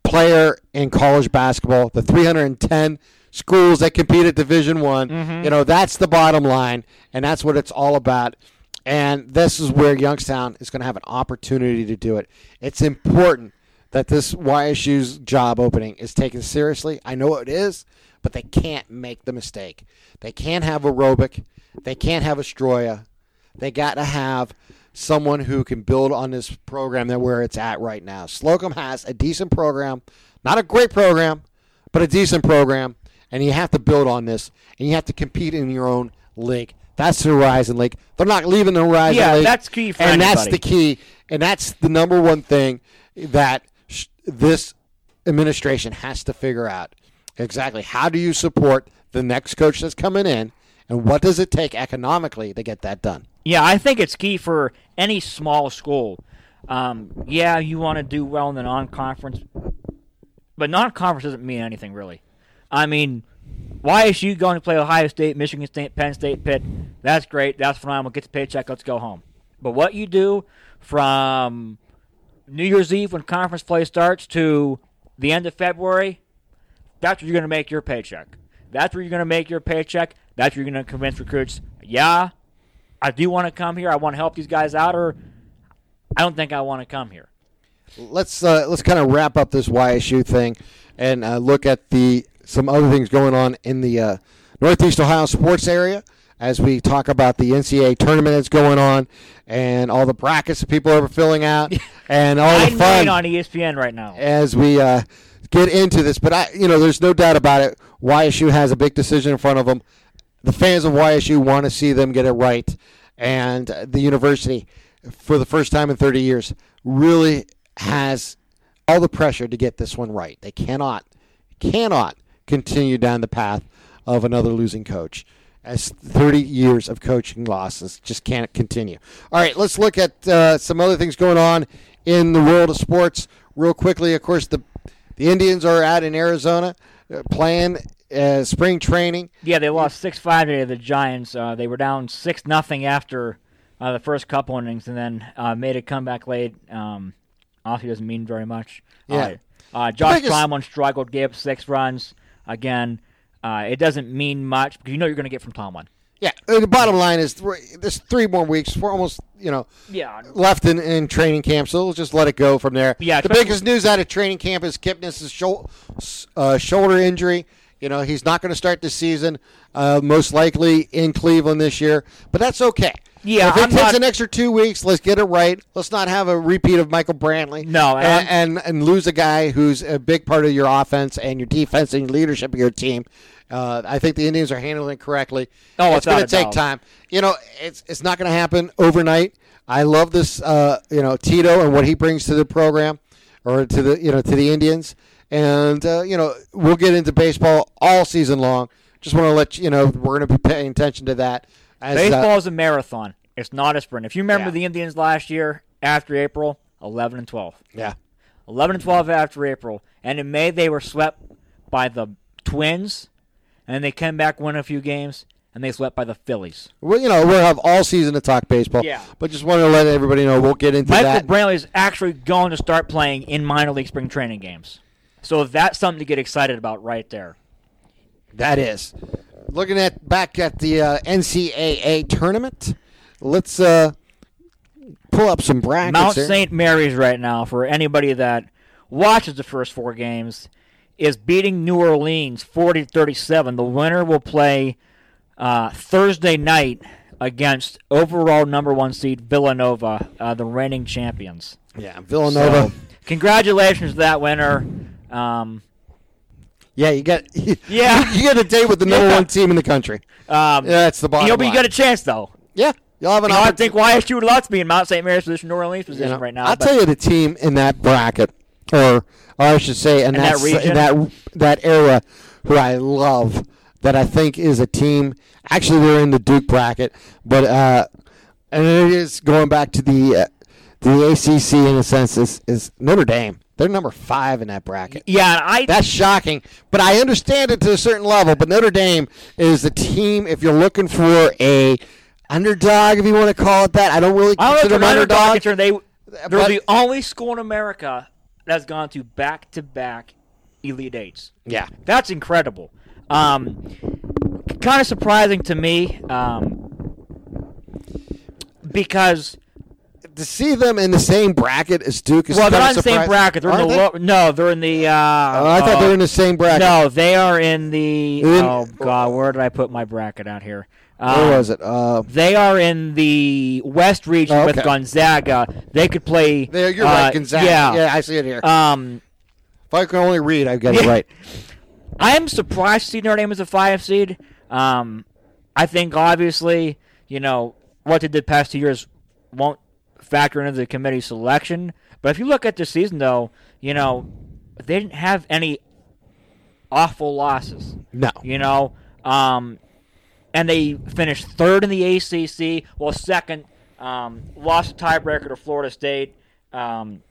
player in college basketball, the 310 schools that compete at Division One, mm-hmm. you know, that's the bottom line, and that's what it's all about. And this is where Youngstown is going to have an opportunity to do it. It's important that this YSU's job opening is taken seriously. I know it is, but they can't make the mistake. They can't have a Robic. They can't have Astroya. They got to have someone who can build on this program that where it's at right now. Slocum has a decent program, not a great program, but a decent program, and you have to build on this, and you have to compete in your own league. That's the Horizon League. They're not leaving the Horizon Yeah, League. that's key for and that's the key, and that's the number one thing that sh- this administration has to figure out. Exactly. How do you support the next coach that's coming in, and what does it take economically to get that done? Yeah, I think it's key for any small school. Um, yeah, you want to do well in the non-conference, but non-conference doesn't mean anything really. I mean, YSU going to play Ohio State, Michigan State, Penn State, Pitt. That's great. That's phenomenal. Get the paycheck. Let's go home. But what you do from New Year's Eve when conference play starts to the end of February, that's where you're going to make your paycheck. That's where you're going to make your paycheck. That's where you're going to convince recruits, yeah, I do want to come here. I want to help these guys out, or I don't think I want to come here. Let's uh, let's kind of wrap up this YSU thing, and uh, look at the some other things going on in the uh, Northeast Ohio sports area as we talk about the NCAA tournament that's going on, and all the brackets that people are filling out, and all the fun. on ESPN right now. as we uh, get into this. But I, you know, there's no doubt about it. YSU has a big decision in front of them. The fans of YSU want to see them get it right, and the university, for the first time in 30 years, really has all the pressure to get this one right. They cannot, cannot continue down the path of another losing coach. As 30 years of coaching losses just can't continue. All right, let's look at uh, some other things going on in the world of sports real quickly. Of course, the the Indians are out in Arizona uh, playing uh, spring training. Yeah, they lost six five to the Giants. Uh, they were down six nothing after uh, the first couple innings, and then uh, made a comeback late. Um, obviously, doesn't mean very much. Yeah. Uh, uh, Josh biggest- struggled, gave up six runs. Again, uh, it doesn't mean much because you know you're going to get from Tomlin. Yeah, the bottom line is th- there's three more weeks. We're almost you know Yeah. left in, in training camp, so we'll just let it go from there. Yeah, the biggest news out of training camp is Kipnis' uh, shoulder injury. You know, he's not going to start the season, uh, most likely in Cleveland this year, but that's okay. Yeah, if it I'm takes not- an extra two weeks, let's get it right. Let's not have a repeat of Michael Brantley. No, and and, and and lose a guy who's a big part of your offense and your defense and leadership of your team. Uh, I think the Indians are handling it correctly. Oh, it's going to take doubt. time. You know, it's it's not going to happen overnight. I love this. Uh, you know, Tito and what he brings to the program, or to the you know to the Indians, and uh, you know we'll get into baseball all season long. Just want to let you you know we're going to be paying attention to that. As, uh, Baseball is a marathon. It's not a sprint. If you remember Yeah. the Indians last year after April, 11 and 12. yeah, 11 and 12 after April. And in May, they were swept by the Twins, and they came back, win a few games, and they swept by the Phillies. well, you know we'll have all season to talk baseball. Yeah. but just wanted to let everybody know we'll get into Michael that. Brantley is actually going to start playing in minor league spring training games. So that's something to get excited about right there. That is. Looking at back at the uh, NCAA tournament, let's uh, pull up some brackets. Mount. St. Mary's right now, for anybody that watches the first four games, is beating New Orleans 40 37. The winner will play uh, Thursday night against overall number one seed Villanova, uh, the reigning champions. Yeah, Villanova. So, congratulations to that winner. Um, yeah, you got. Yeah. you get a date with the number Yeah. one team in the country. um, Yeah, that's the bottom you know, but you got a chance though. yeah, you'll have an You know, I think YSU would love to be in Mount St. Mary's position, New Orleans position You know, right now. I'll but- tell you the team in that bracket, or, or I should say, in, In that, that region? in that that era, who I love, that I think is a team. Actually, they're in the Duke bracket, but uh, and it is going back to the uh, the ACC in a sense is, is Notre Dame. They're number five in that bracket. Yeah, I That's shocking, but I understand it to a certain level. But Notre Dame is the team. If you're looking for a underdog, if you want to call it that, I don't really I don't consider them underdog. underdog. They they're but- the only school in America that's gone to back to back elite eights. Yeah, That's incredible. Um, kind of surprising to me. Um, because to see them in the same bracket as Duke is well, they're not in the same bracket. They're in the they? low, no, they're in the. Uh, Oh, I thought they were in the same bracket. No, they are in the. In- oh God, where did I put my bracket out here? Where Um, was it? Uh, They are in the West region Oh, with. Gonzaga. They could play. there, you're uh, right, Gonzaga. Yeah. yeah, I see it here. Um, if I can only read, I get it Yeah. right. I'm surprised to see Notre Dame as a five seed. Um, I think obviously, you know, what they did past two years won't factor into the committee selection. But if you look at this season, though, you know, they didn't have any awful losses. No. You know, um, and they finished third in the ACC. Well, second, um, lost a tiebreaker to Florida State, um,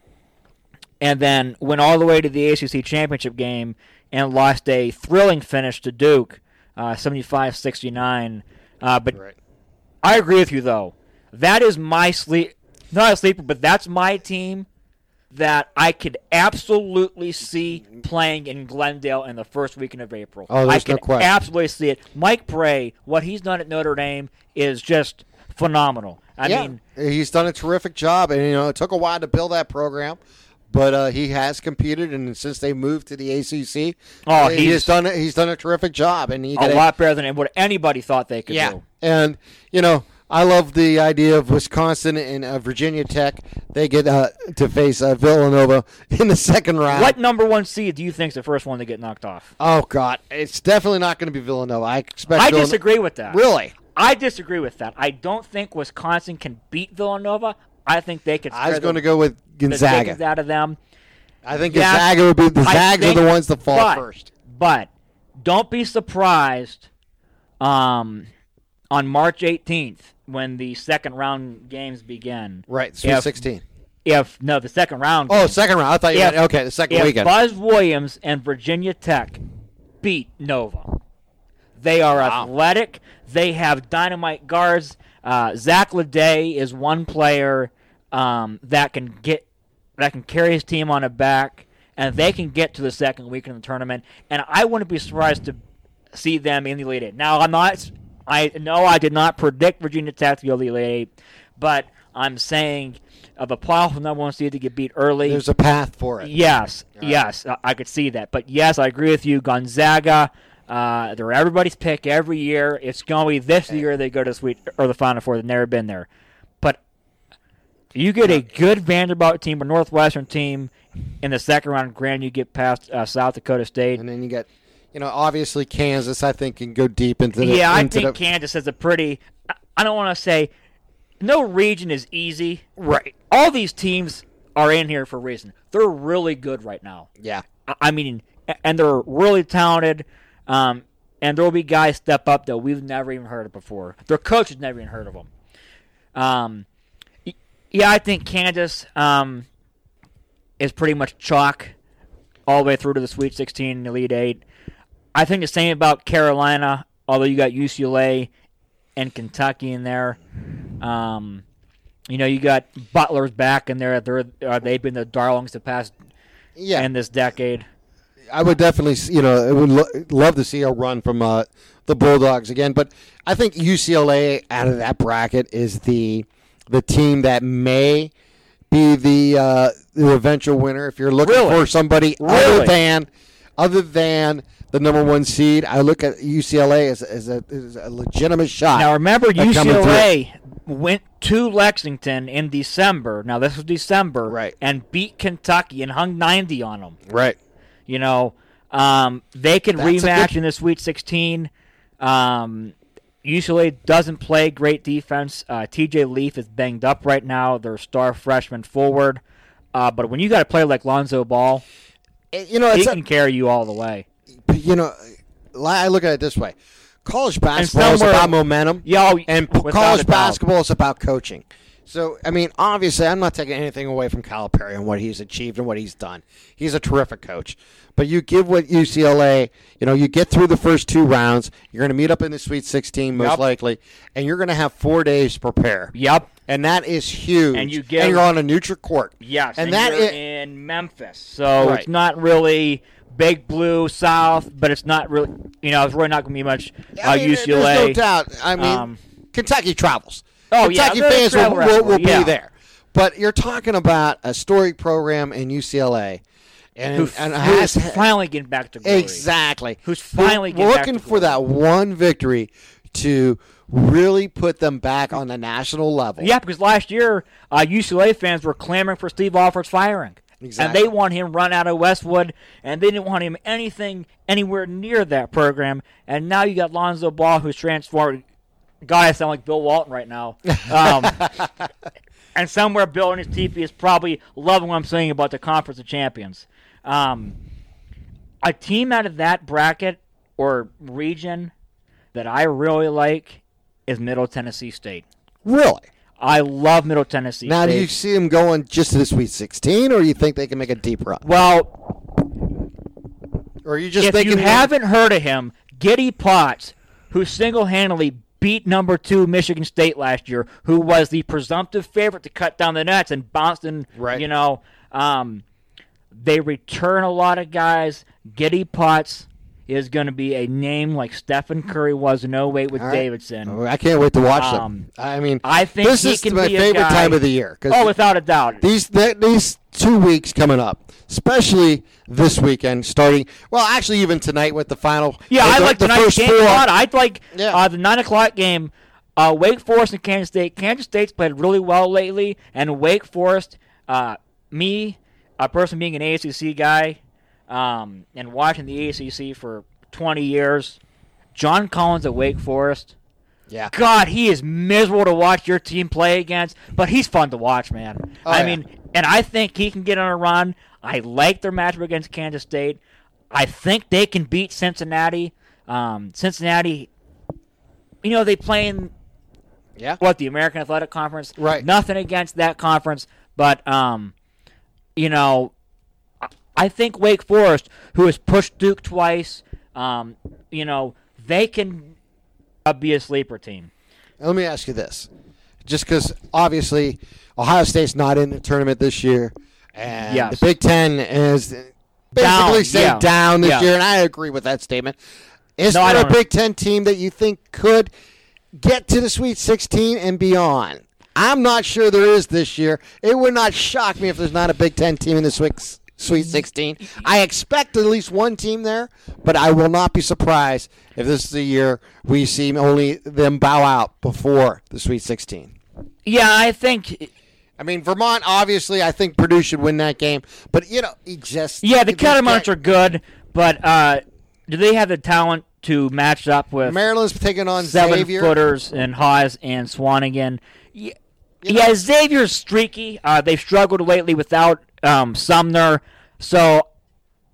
and then went all the way to the ACC championship game and lost a thrilling finish to Duke, uh, 75-69. Uh, but Right. I agree with you though. That is my sleep, not a sleeper, but that's my team that I could absolutely see playing in Glendale in the first weekend of April. Oh, there's I no can question. absolutely see it. Mike Brey, what he's done at Notre Dame is just phenomenal. I yeah, mean, he's done a terrific job, and you know it took a while to build that program, but uh, he has competed, and since they moved to the ACC, Oh, he he's- has done a, he's done a terrific job, and he a- lot better than what anybody thought they could yeah, do. and you know I love the idea of Wisconsin and uh, Virginia Tech. They get uh, to face uh, Villanova in the second round. What number one seed do you think is the first one to get knocked off? Oh God, it's definitely not going to be Villanova. I expect. I Villanova- disagree with that. Really, I disagree with that. I don't think Wisconsin can beat Villanova. I think they could. I was going to go with Gonzaga. out of them. I think Yes, Gonzaga would be the Zags are the ones that fall but, first. But don't be surprised um, on March 18th when the second round games begin. Right, Sweet If- Sixteen. If no, the second round. Oh, second round. I thought you If- meant okay. The second if weekend. Buzz Williams and Virginia Tech beat Nova, they are Wow. athletic. They have dynamite guards. Uh, Zach LeDay is one player um, that can get that can carry his team on a back, and they can get to the second weekend of the tournament. And I wouldn't be surprised to see them in the Elite Eight. Now, I'm not. I know I did not predict Virginia Tech to go to the Elite Eight, but I'm saying of a powerful number one seed to get beat early. There's a path for it. Yes, yes, I- I could see that. But yes, I agree with you. Gonzaga, uh, they're everybody's pick every year. It's going to be this year they go to the sweet or the Final Four. They've never been there. But you get a good Vanderbilt team or Northwestern team in the second round. Granted, you get past uh, South Dakota State. And then you get, you know, obviously Kansas. I think can go deep into the. yeah, I into think the, Kansas has a pretty. I- I don't want to say no region is easy. right. All these teams are in here for a reason. They're really good right now. Yeah. I- I mean, and they're really talented. Um, and there will be guys step up that we've never even heard of before. Their coaches never even heard of them. Um, yeah, I think Kansas um, is pretty much chalk all the way through to the Sweet 16 and Elite Eight. I think the same about Carolina, although you got UCLA and Kentucky in there. Um, you know, you got Butler's back in there. They're uh, they've been the darlings the past Yeah. in this decade. I would definitely, you know, I would lo- love to see a run from uh, the Bulldogs again. But I think UCLA out of that bracket is the the team that may be the uh, the eventual winner. If you're looking Really? for somebody other than other than the number one seed, I look at UCLA as, as, a, as a legitimate shot. Now remember, at coming through. UCLA went to Lexington in December. Now this was December, Right. And beat Kentucky and hung ninety on them. right? You know, um, they can That's rematch good- in the Sweet 16. Um, UCLA doesn't play great defense. Uh, TJ Leaf is banged up right now. Their star freshman forward. Uh, but when you got to play like Lonzo Ball, Eh, You know, he it's a, can carry you all the way. You know, I look at it this way: college basketball is about momentum. Yeah, oh, and p- without a college basketball is about coaching. So, I mean, obviously, I'm not taking anything away from Calipari and what he's achieved and what he's done. He's a terrific coach. But you give what UCLA, you know, you get through the first two rounds. You're going to meet up in the Sweet 16 most Yep. likely, and you're going to have four days to prepare. Yep. And that is huge. And you give- you're on a neutral court. Yes, and, and, that in Memphis, so Right. it's not really big blue South, but it's not really, you know, it's really not going to be much uh, I mean, UCLA. No doubt. I mean, Um, Kentucky travels. Oh, yeah, Kentucky they're fans will, will, will wrestler, be yeah. there. But you're talking about a storied program in UCLA, and, who, and has finally getting back to glory. exactly Who's finally We're getting back looking for that one victory to really put them back on the national level. Yeah, because last year uh, UCLA fans were clamoring for Steve Alford's firing. Exactly. And they want him run out of Westwood, and they didn't want him anything anywhere near that program. And now you got Lonzo Ball, who's transformed. God, I sound like Bill Walton right now. Um, and somewhere Bill in his teepee is probably loving what I'm saying about the Conference of Champions. Um, a team out of that bracket or region that I really like is Middle Tennessee State. Really? I love Middle Tennessee Now, State. do you see them going just to the Sweet 16, or do you think they can make a deep run? well, Or you just if you haven't heard of him, Giddy Potts, who single-handedly beat number two Michigan State last year, who was the presumptive favorite to cut down the nets and bounced in, Right. you know, um, they return a lot of guys. Giddy Potts is going to be a name like Stephen Curry was in 08 with right. Davidson. I can't wait to watch them. Um, I mean, I think this is my favorite guy- time of the year Oh, without a doubt. these th- these two weeks coming up, especially this weekend, starting well, actually even tonight with the final. Yeah, I like the tonight's game a lot. I'd like Yeah. uh, the nine o'clock game. Uh, Wake Forest and Kansas State. Kansas State's played really well lately, and Wake Forest. Uh, me, a person being an ACC guy, um, and watching the ACC for 20 years, John Collins at Wake Forest. Yeah, God, he is miserable to watch your team play against, but he's fun to watch, man. Oh, I yeah. mean, and I think he can get on a run. I like their matchup against Kansas State. I think they can beat Cincinnati. Um, Cincinnati, you know, they play in yeah. what the American Athletic Conference. Right. Nothing against that conference, but um, you know, I- think Wake Forest, who has pushed Duke twice, um, you know, they can be a sleeper team. Let me ask you this: just because obviously Ohio State's not in the tournament this year, and Yes. the Big Ten is basically Down, saying yeah. down this Yeah. year, and I agree with that statement. Is No, there a Big Ten team that you think could get to the Sweet 16 and beyond? I'm not sure there is this year. It would not shock me if there's not a Big Ten team in the Sweet Sweet 16. I expect at least one team there, but I will not be surprised if this is the year we see only them bow out before the Sweet 16. Yeah, I think. I mean, Vermont, obviously, I think Purdue should win that game, but, you know, he just. Yeah, the Catamounts are good, but uh, do they have the talent to match up with Maryland's taking on seven Xavier. footers and Haas and Swanigan? Yeah, yeah Xavier's streaky. Uh, they've struggled lately without um, Sumner, so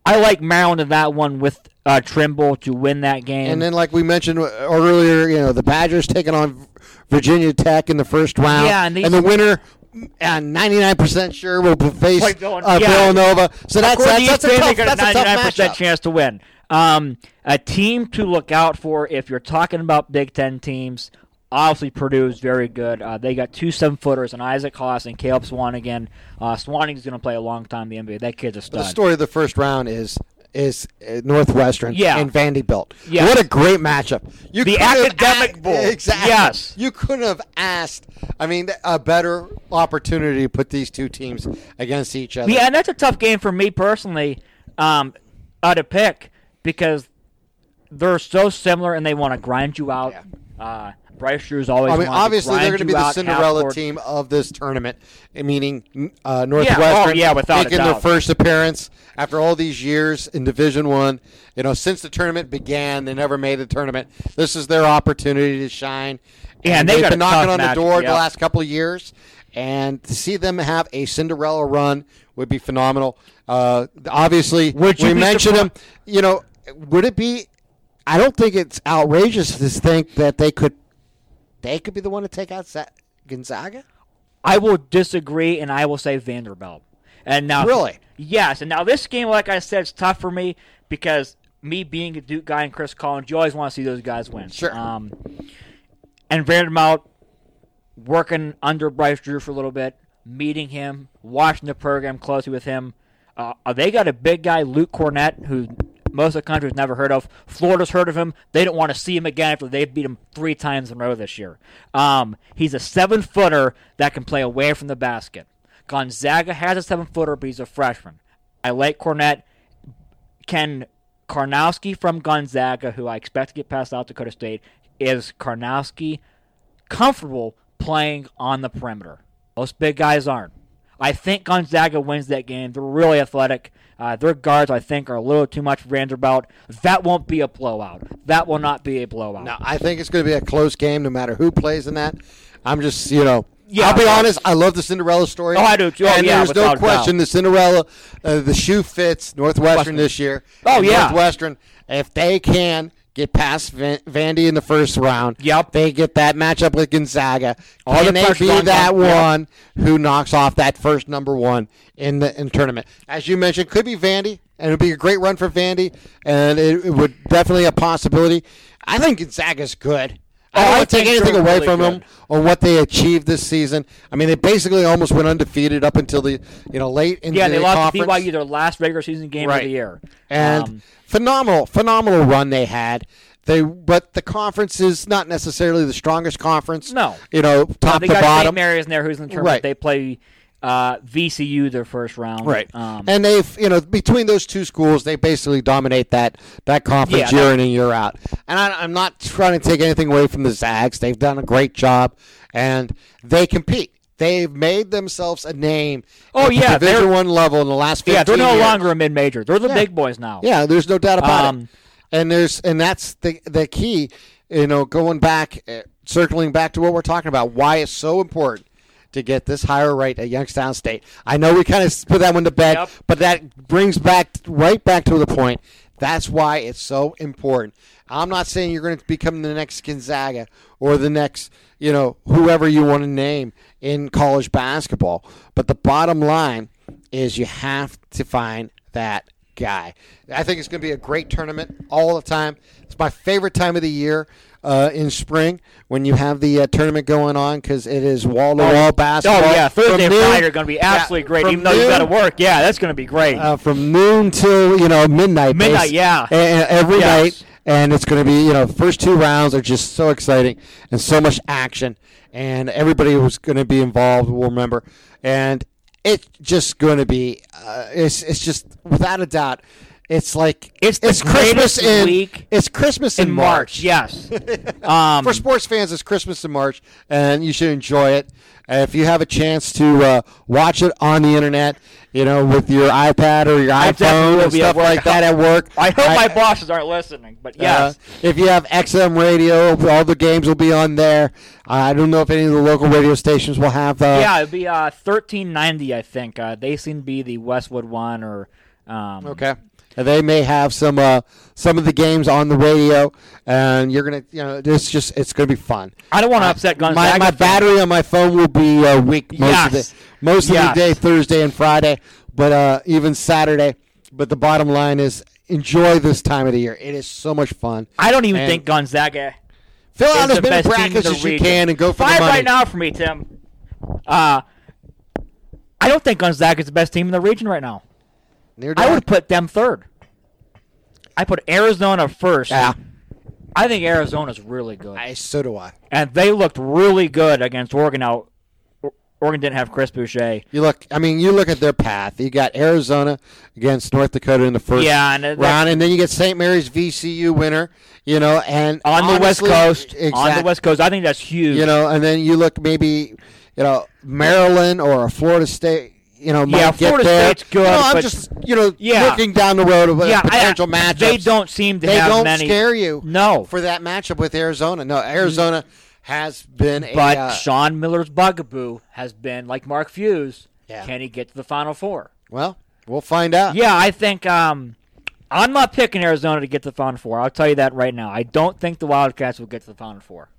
I like Maryland in that one with uh, Trimble to win that game. And then, like we mentioned earlier, you know, the Badgers taking on Virginia Tech in the first round. Yeah, and these- the winner, and 99% sure, will face uh, yeah. Villanova. So that's, that's, that's, a tough, that's a tough 99% matchup. chance to win. Um, a team to look out for if you're talking about Big Ten teams. Obviously, Purdue is very good. Uh, they got two seven footers and Isaac Haas and Caleb Swanigan. Uh, Swanigan's going to play a long time in the NBA. That kid's a stud. The story of the first round is is uh, Northwestern Yeah. and Vanderbilt. Yes. What a great matchup. You The have academic a- bowl. Exactly. Yes. You couldn't have asked, I mean, a better opportunity to put these two teams against each other. Yeah, and that's a tough game for me personally um, uh, to pick because they're so similar and they want to grind you out. Uh, Bryce Drew's always. I mean, obviously, they're going to be the Cinderella team of this tournament, meaning uh, Northwestern oh, yeah, without a making their first appearance after all these years in Division One. You know, since the tournament began, they never made a tournament. This is their opportunity to shine. Yeah, and they they've been knocking on the door the last couple of years, and to see them have a Cinderella run would be phenomenal. Uh, obviously, Would you we mentioned them. You know, would it be? I don't think it's outrageous to think that they could they could be the one to take out Gonzaga. I will disagree, and I will say Vanderbilt. And now, Really? yes. And now this game, like I said, is tough for me because me being a Duke guy and Chris Collins, you always want to see those guys win. Sure. Um, and Vanderbilt working under Bryce Drew for a little bit, meeting him, watching the program closely with him. Uh, they got a big guy, Luke Kornet, who most of the country's never heard of. Florida's heard of him. They don't want to see him again after they beat him three times in a row this year. Um, he's a seven footer that can play away from the basket. Gonzaga has a seven footer, but he's a freshman. I like Kornet. Ken Karnowski from Gonzaga, who I expect to get past South Dakota State, is Karnowski comfortable playing on the perimeter? Most big guys aren't. I think Gonzaga wins that game. They're really athletic. Uh, their guards, I think, are a little too much for Vanderbilt. That won't be a blowout. That will not be a blowout. No, I think it's going to be a close game no matter who plays in that. I'm just, you know, Yeah, I'll be honest. I love the Cinderella story. Oh, I do too. Oh, and yeah, there's no question the Cinderella, uh, the shoe fits Northwestern Western. this year. Oh, yeah. Northwestern. If they can get past Van- Vandy in the first round, Yep. they get that matchup with Gonzaga. All can the they be on that. Yep. one who knocks off that first number one in the in tournament? As you mentioned, could be Vandy, and it would be a great run for Vandy, and it, it would definitely a possibility. I think Gonzaga's good. I don't I want to take anything away really from good. them on what they achieved this season. I mean, they basically almost went undefeated up until the you know late into yeah, the they lost to BYU their last regular season game Right. of the year. and Um, phenomenal, phenomenal run they had. They but the conference is not necessarily the strongest conference. No. you know, top they to got bottom. St. Mary's in there, who's in the tournament. Right. They play uh, VCU their first round. Right, Um, and they've you know between those two schools, they basically dominate that that conference Yeah, year that- in and year out. And I, I'm not trying to take anything away from the Zags; they've done a great job, and they compete. They've made themselves a name. Oh, at the yeah, Division they're- One level in the last. 15 yeah, they're no years. longer a mid major. They're the Yeah. big boys now. Yeah, there's no doubt about Um, it. And there's and that's the the key. You know, going back, uh, circling back to what we're talking about, why it's so important to get this higher rate at Youngstown State. I know we kind of put that one to bed, Yep. but that brings back right back to the point. That's why it's so important. I'm not saying you're going to become the next Gonzaga or the next, you know, whoever you want to name in college basketball. But the bottom line is you have to find that guy. I think it's going to be a great tournament all the time. It's my favorite time of the year uh, in spring when you have the uh, tournament going on because it is wall to wall basketball. Oh basketball. yeah, From Thursday and Friday are going to be yeah, absolutely great. from Even though you got to work, yeah, that's going to be great. uh, from noon till you know midnight. Midnight, yeah. a- a- every Yes. night, and it's going to be you know first two rounds are just so exciting and so much action, and everybody who's going to be involved will remember, and it's just going to be uh, it's it's just without a doubt. It's like It's the Christmas in week it's Christmas in, in March, yes. um, for sports fans, it's Christmas in March, and you should enjoy it. Uh, if you have a chance to uh, watch it on the internet, you know, with your iPad or your I iPhone and stuff like that at work. I hope my bosses aren't listening, but yes. uh, if you have XM radio, all the games will be on there. I don't know if any of the local radio stations will have. Uh, yeah, it'd be uh, thirteen ninety, I think. Uh, they seem to be the Westwood one, or um, Okay. And they may have some uh, some of the games on the radio, and you're gonna, you know, it's just it's gonna be fun. I don't want to upset My, Gonzaga. my fans. battery on my phone will be uh, weak most of the most of the day, Thursday and Friday, but uh, even Saturday. But the bottom line is, enjoy this time of the year. It is so much fun. I don't even And think Gonzaga Fill out as many best team in brackets as you region. can and go for Five the money. right now for me, Tim. Uh, I don't think Gonzaga is the best team in the region right now. Near I would put them third. I put Arizona first. Yeah, I think Arizona's really good, I, so do I. and they looked really good against Oregon. Out, Or- Oregon didn't have Chris Boucher. You look. I mean, you look at their path. You got Arizona against North Dakota in the first Yeah, and uh, round, and then you get St. Mary's VCU winner. You know, and on the West honestly- Coast. On the West Coast, I think that's huge. You know, and then you look maybe, you know, Maryland or a Florida State. You know, might Yeah, get Florida there. State's good, know, I'm just you know Yeah. looking down the road of yeah, potential matchups. They don't seem to They have don't many. scare you. No. for that matchup with Arizona. No, Arizona has been a. But uh, Sean Miller's bugaboo has been like Mark Few's. Yeah. Can he get to the Final Four? well, we'll find out. Yeah, I think um, I'm not picking Arizona to get to the Final Four. I'll tell you that right now. I don't think the Wildcats will get to the Final Four.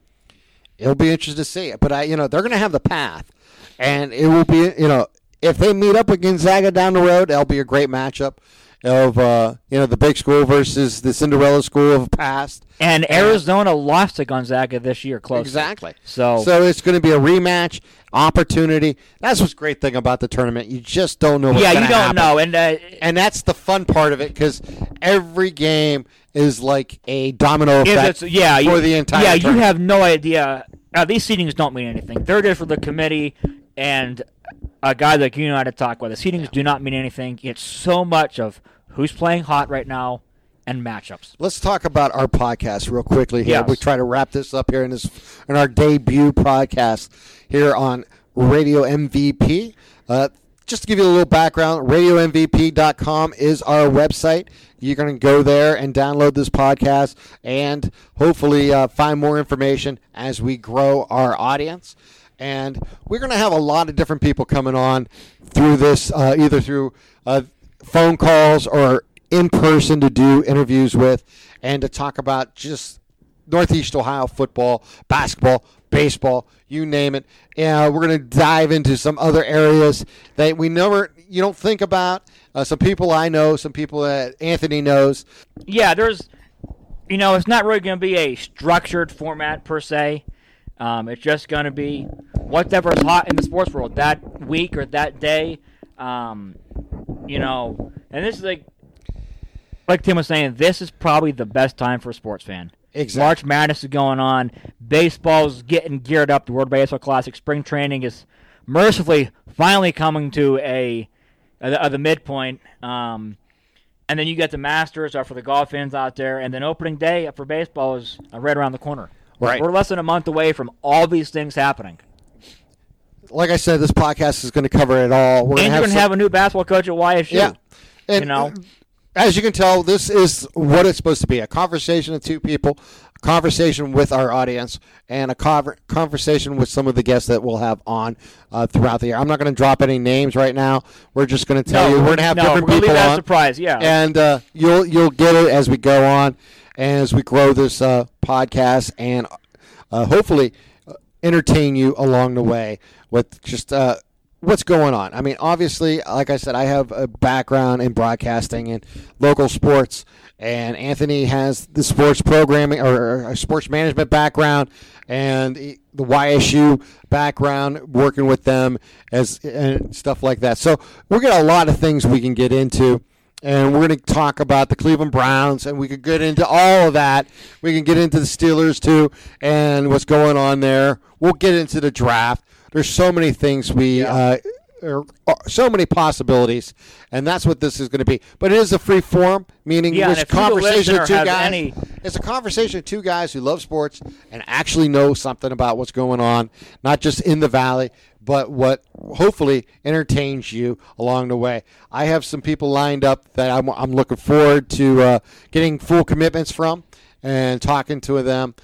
it'll be interesting to see. But I, you know, they're going to have the path, and it will be, you know, if they meet up with Gonzaga down the road, that'll be a great matchup of, uh, you know, the big school versus the Cinderella school of past. And Arizona lost to Gonzaga this year, close. Exactly. So, So it's going to be a rematch opportunity. That's what's great thing about the tournament. You just don't know. What's yeah, you don't happen. know, and uh, and that's the fun part of it because every game is like a domino effect yeah for you, the entire. yeah you have no idea. Now these seedings don't mean anything. They're just for the committee and a guy like you and I to talk with. The seedings do not mean anything. It's so much of who's playing hot right now, and matchups. Let's talk about our podcast real quickly here. Yes. We try to wrap this up here in this in our debut podcast here on Radio MVP. Uh, just to give you a little background, radiomvp.com is our website. You're going to go there and download this podcast and hopefully uh, find more information as we grow our audience. And we're going to have a lot of different people coming on through this, uh, either through uh, phone calls or in person to do interviews with and to talk about just Northeast Ohio football, basketball, baseball, you name it. And we're going to dive into some other areas that we never, you don't think about. Uh, some people I know, some people that Anthony knows. Yeah, there's, you know, it's not really going to be a structured format per se. Um, it's just going to be whatever's hot in the sports world that week or that day. Um, you know, and this is like, like Tim was saying, this is probably the best time for a sports fan. Exactly. March Madness is going on. Baseball's getting geared up. The World Baseball Classic spring training is mercifully finally coming to a, a, a the midpoint. Um, and then you get the Masters for the golf fans out there, and then opening day for baseball is right around the corner. Right. We're less than a month away from all these things happening. Like I said, this podcast is going to cover it all. We're and you're have going to have a new basketball coach at YSU. Yeah. And You know? as you can tell, this is what it's supposed to be a conversation of two people, a conversation with our audience, and a conver- conversation with some of the guests that we'll have on uh, throughout the year. I'm not going to drop any names right now. We're just going to tell you we're going to have no, different we're people leave that on. surprise. Yeah. And uh, you'll you'll get it as we go on, and as we grow this uh, podcast, and uh, hopefully uh, entertain you along the way with just uh, what's going on. I mean, obviously, like I said, I have a background in broadcasting and local sports, and Anthony has the sports programming or, or sports management background and the YSU background, working with them as and stuff like that. So we got a lot of things we can get into and we're going to talk about the Cleveland Browns, and we could get into all of that. We can get into the Steelers too, and what's going on there. We'll get into the draft. There's so many things we, uh, er, uh, so many possibilities, and that's what this is going to be. But it is a free form, meaning Yeah, it's if you, the conversation of two guys. any- It's a conversation of two guys who love sports and actually know something about what's going on, not just in the valley, but what hopefully entertains you along the way. I have some people lined up that I'm, I'm looking forward to uh, getting full commitments from and talking to them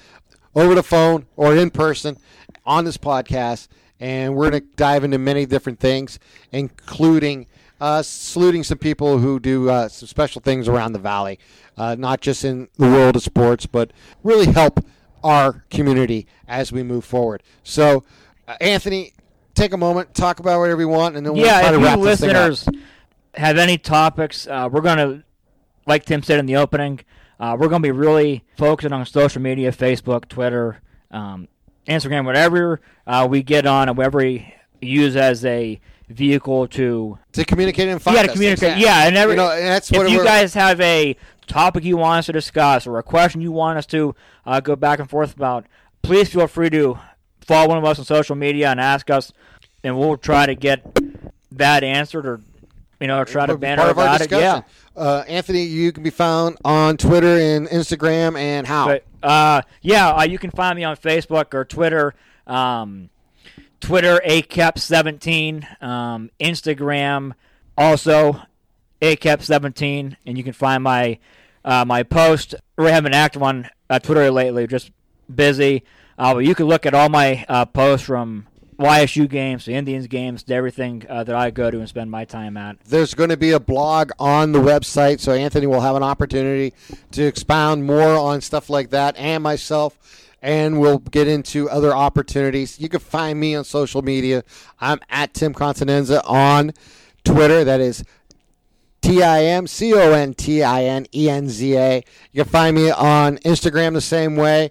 over the phone or in person on this podcast. And we're going to dive into many different things, including uh, saluting some people who do uh, some special things around the valley, uh, not just in the world of sports, but really help our community as we move forward. So, uh, Anthony, take a moment, talk about whatever you want, and then we'll yeah, try to wrap this thing up. listeners have any topics, uh, we're going to, like Tim said in the opening, uh, we're going to be really focusing on social media, Facebook, Twitter, um, Instagram, whatever uh, we get on and whatever we use as a vehicle to to communicate and find yeah to us, communicate exactly. yeah and every You know, and that's if you guys have a topic you want us to discuss or a question you want us to uh, go back and forth about please feel free to follow one of us on social media and ask us and we'll try to get that answered or you know try to Part banter of our about it yeah discussion. Uh, Anthony, you can be found on Twitter and Instagram, and how? But uh, yeah, uh, you can find me on Facebook or Twitter. Um, Twitter acap17, um, Instagram also acap17, and you can find my uh, my post. Really haven't been active on uh, Twitter lately, just busy. Uh, but you can look at all my uh, posts from YSU games the Indians games everything uh, that I go to and spend my time at. There's going to be a blog on the website, so Anthony will have an opportunity to expound more on stuff like that, and myself, and we'll get into other opportunities. You can find me on social media. I'm at Tim Continenza on Twitter. That is T I M C O N T I N E N Z A. You can find me on Instagram the same way,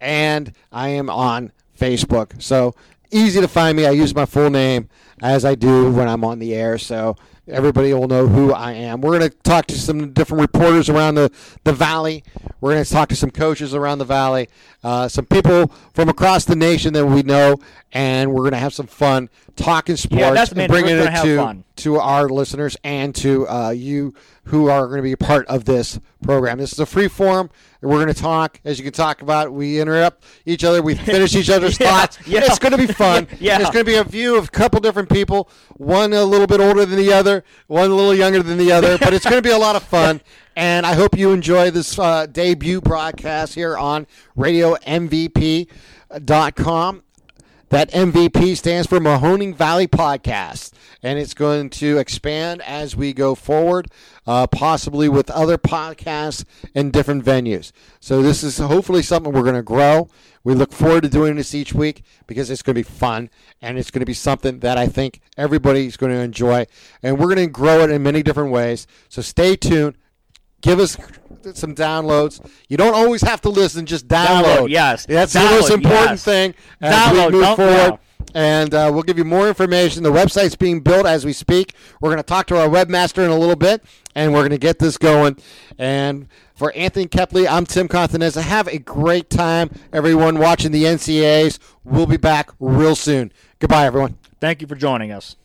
and I am on Facebook. So easy to find me. I use my full name as I do when I'm on the air, so everybody will know who I am. We're going to talk to some different reporters around the, the valley. We're going to talk to some coaches around the valley, uh, some people from across the nation that we know, and we're going to have some fun talking sports Yeah, that's and bringing it to to our listeners and to uh, you who are going to be a part of this program. This is a free forum. We're going to talk, as you can talk about. We interrupt each other. We finish each other's Yeah, thoughts. yeah. It's going to be fun. Yeah. It's going to be a view of a couple different people. One a little bit older than the other. One a little younger than the other. But it's going to be a lot of fun. And I hope you enjoy this uh, debut broadcast here on Radio RadioMVP.com. That MVP stands for Mahoning Valley Podcast, and it's going to expand as we go forward, uh, possibly with other podcasts in different venues. So this is hopefully something we're going to grow. We look forward to doing this each week because it's going to be fun and it's going to be something that I think everybody's going to enjoy, and we're going to grow it in many different ways. So stay tuned. Give us some downloads. You don't always have to listen; just download. Download, yes. that's the most important yes. thing as Download, we move forward. go. And uh, we'll give you more information. The website's being built as we speak. We're going to talk to our webmaster in a little bit, and we're going to get this going. And for Anthony Kepley, I'm Tim Continenza. Have a great time, everyone watching the NCAAs. We'll be back real soon. Goodbye, everyone. Thank you for joining us.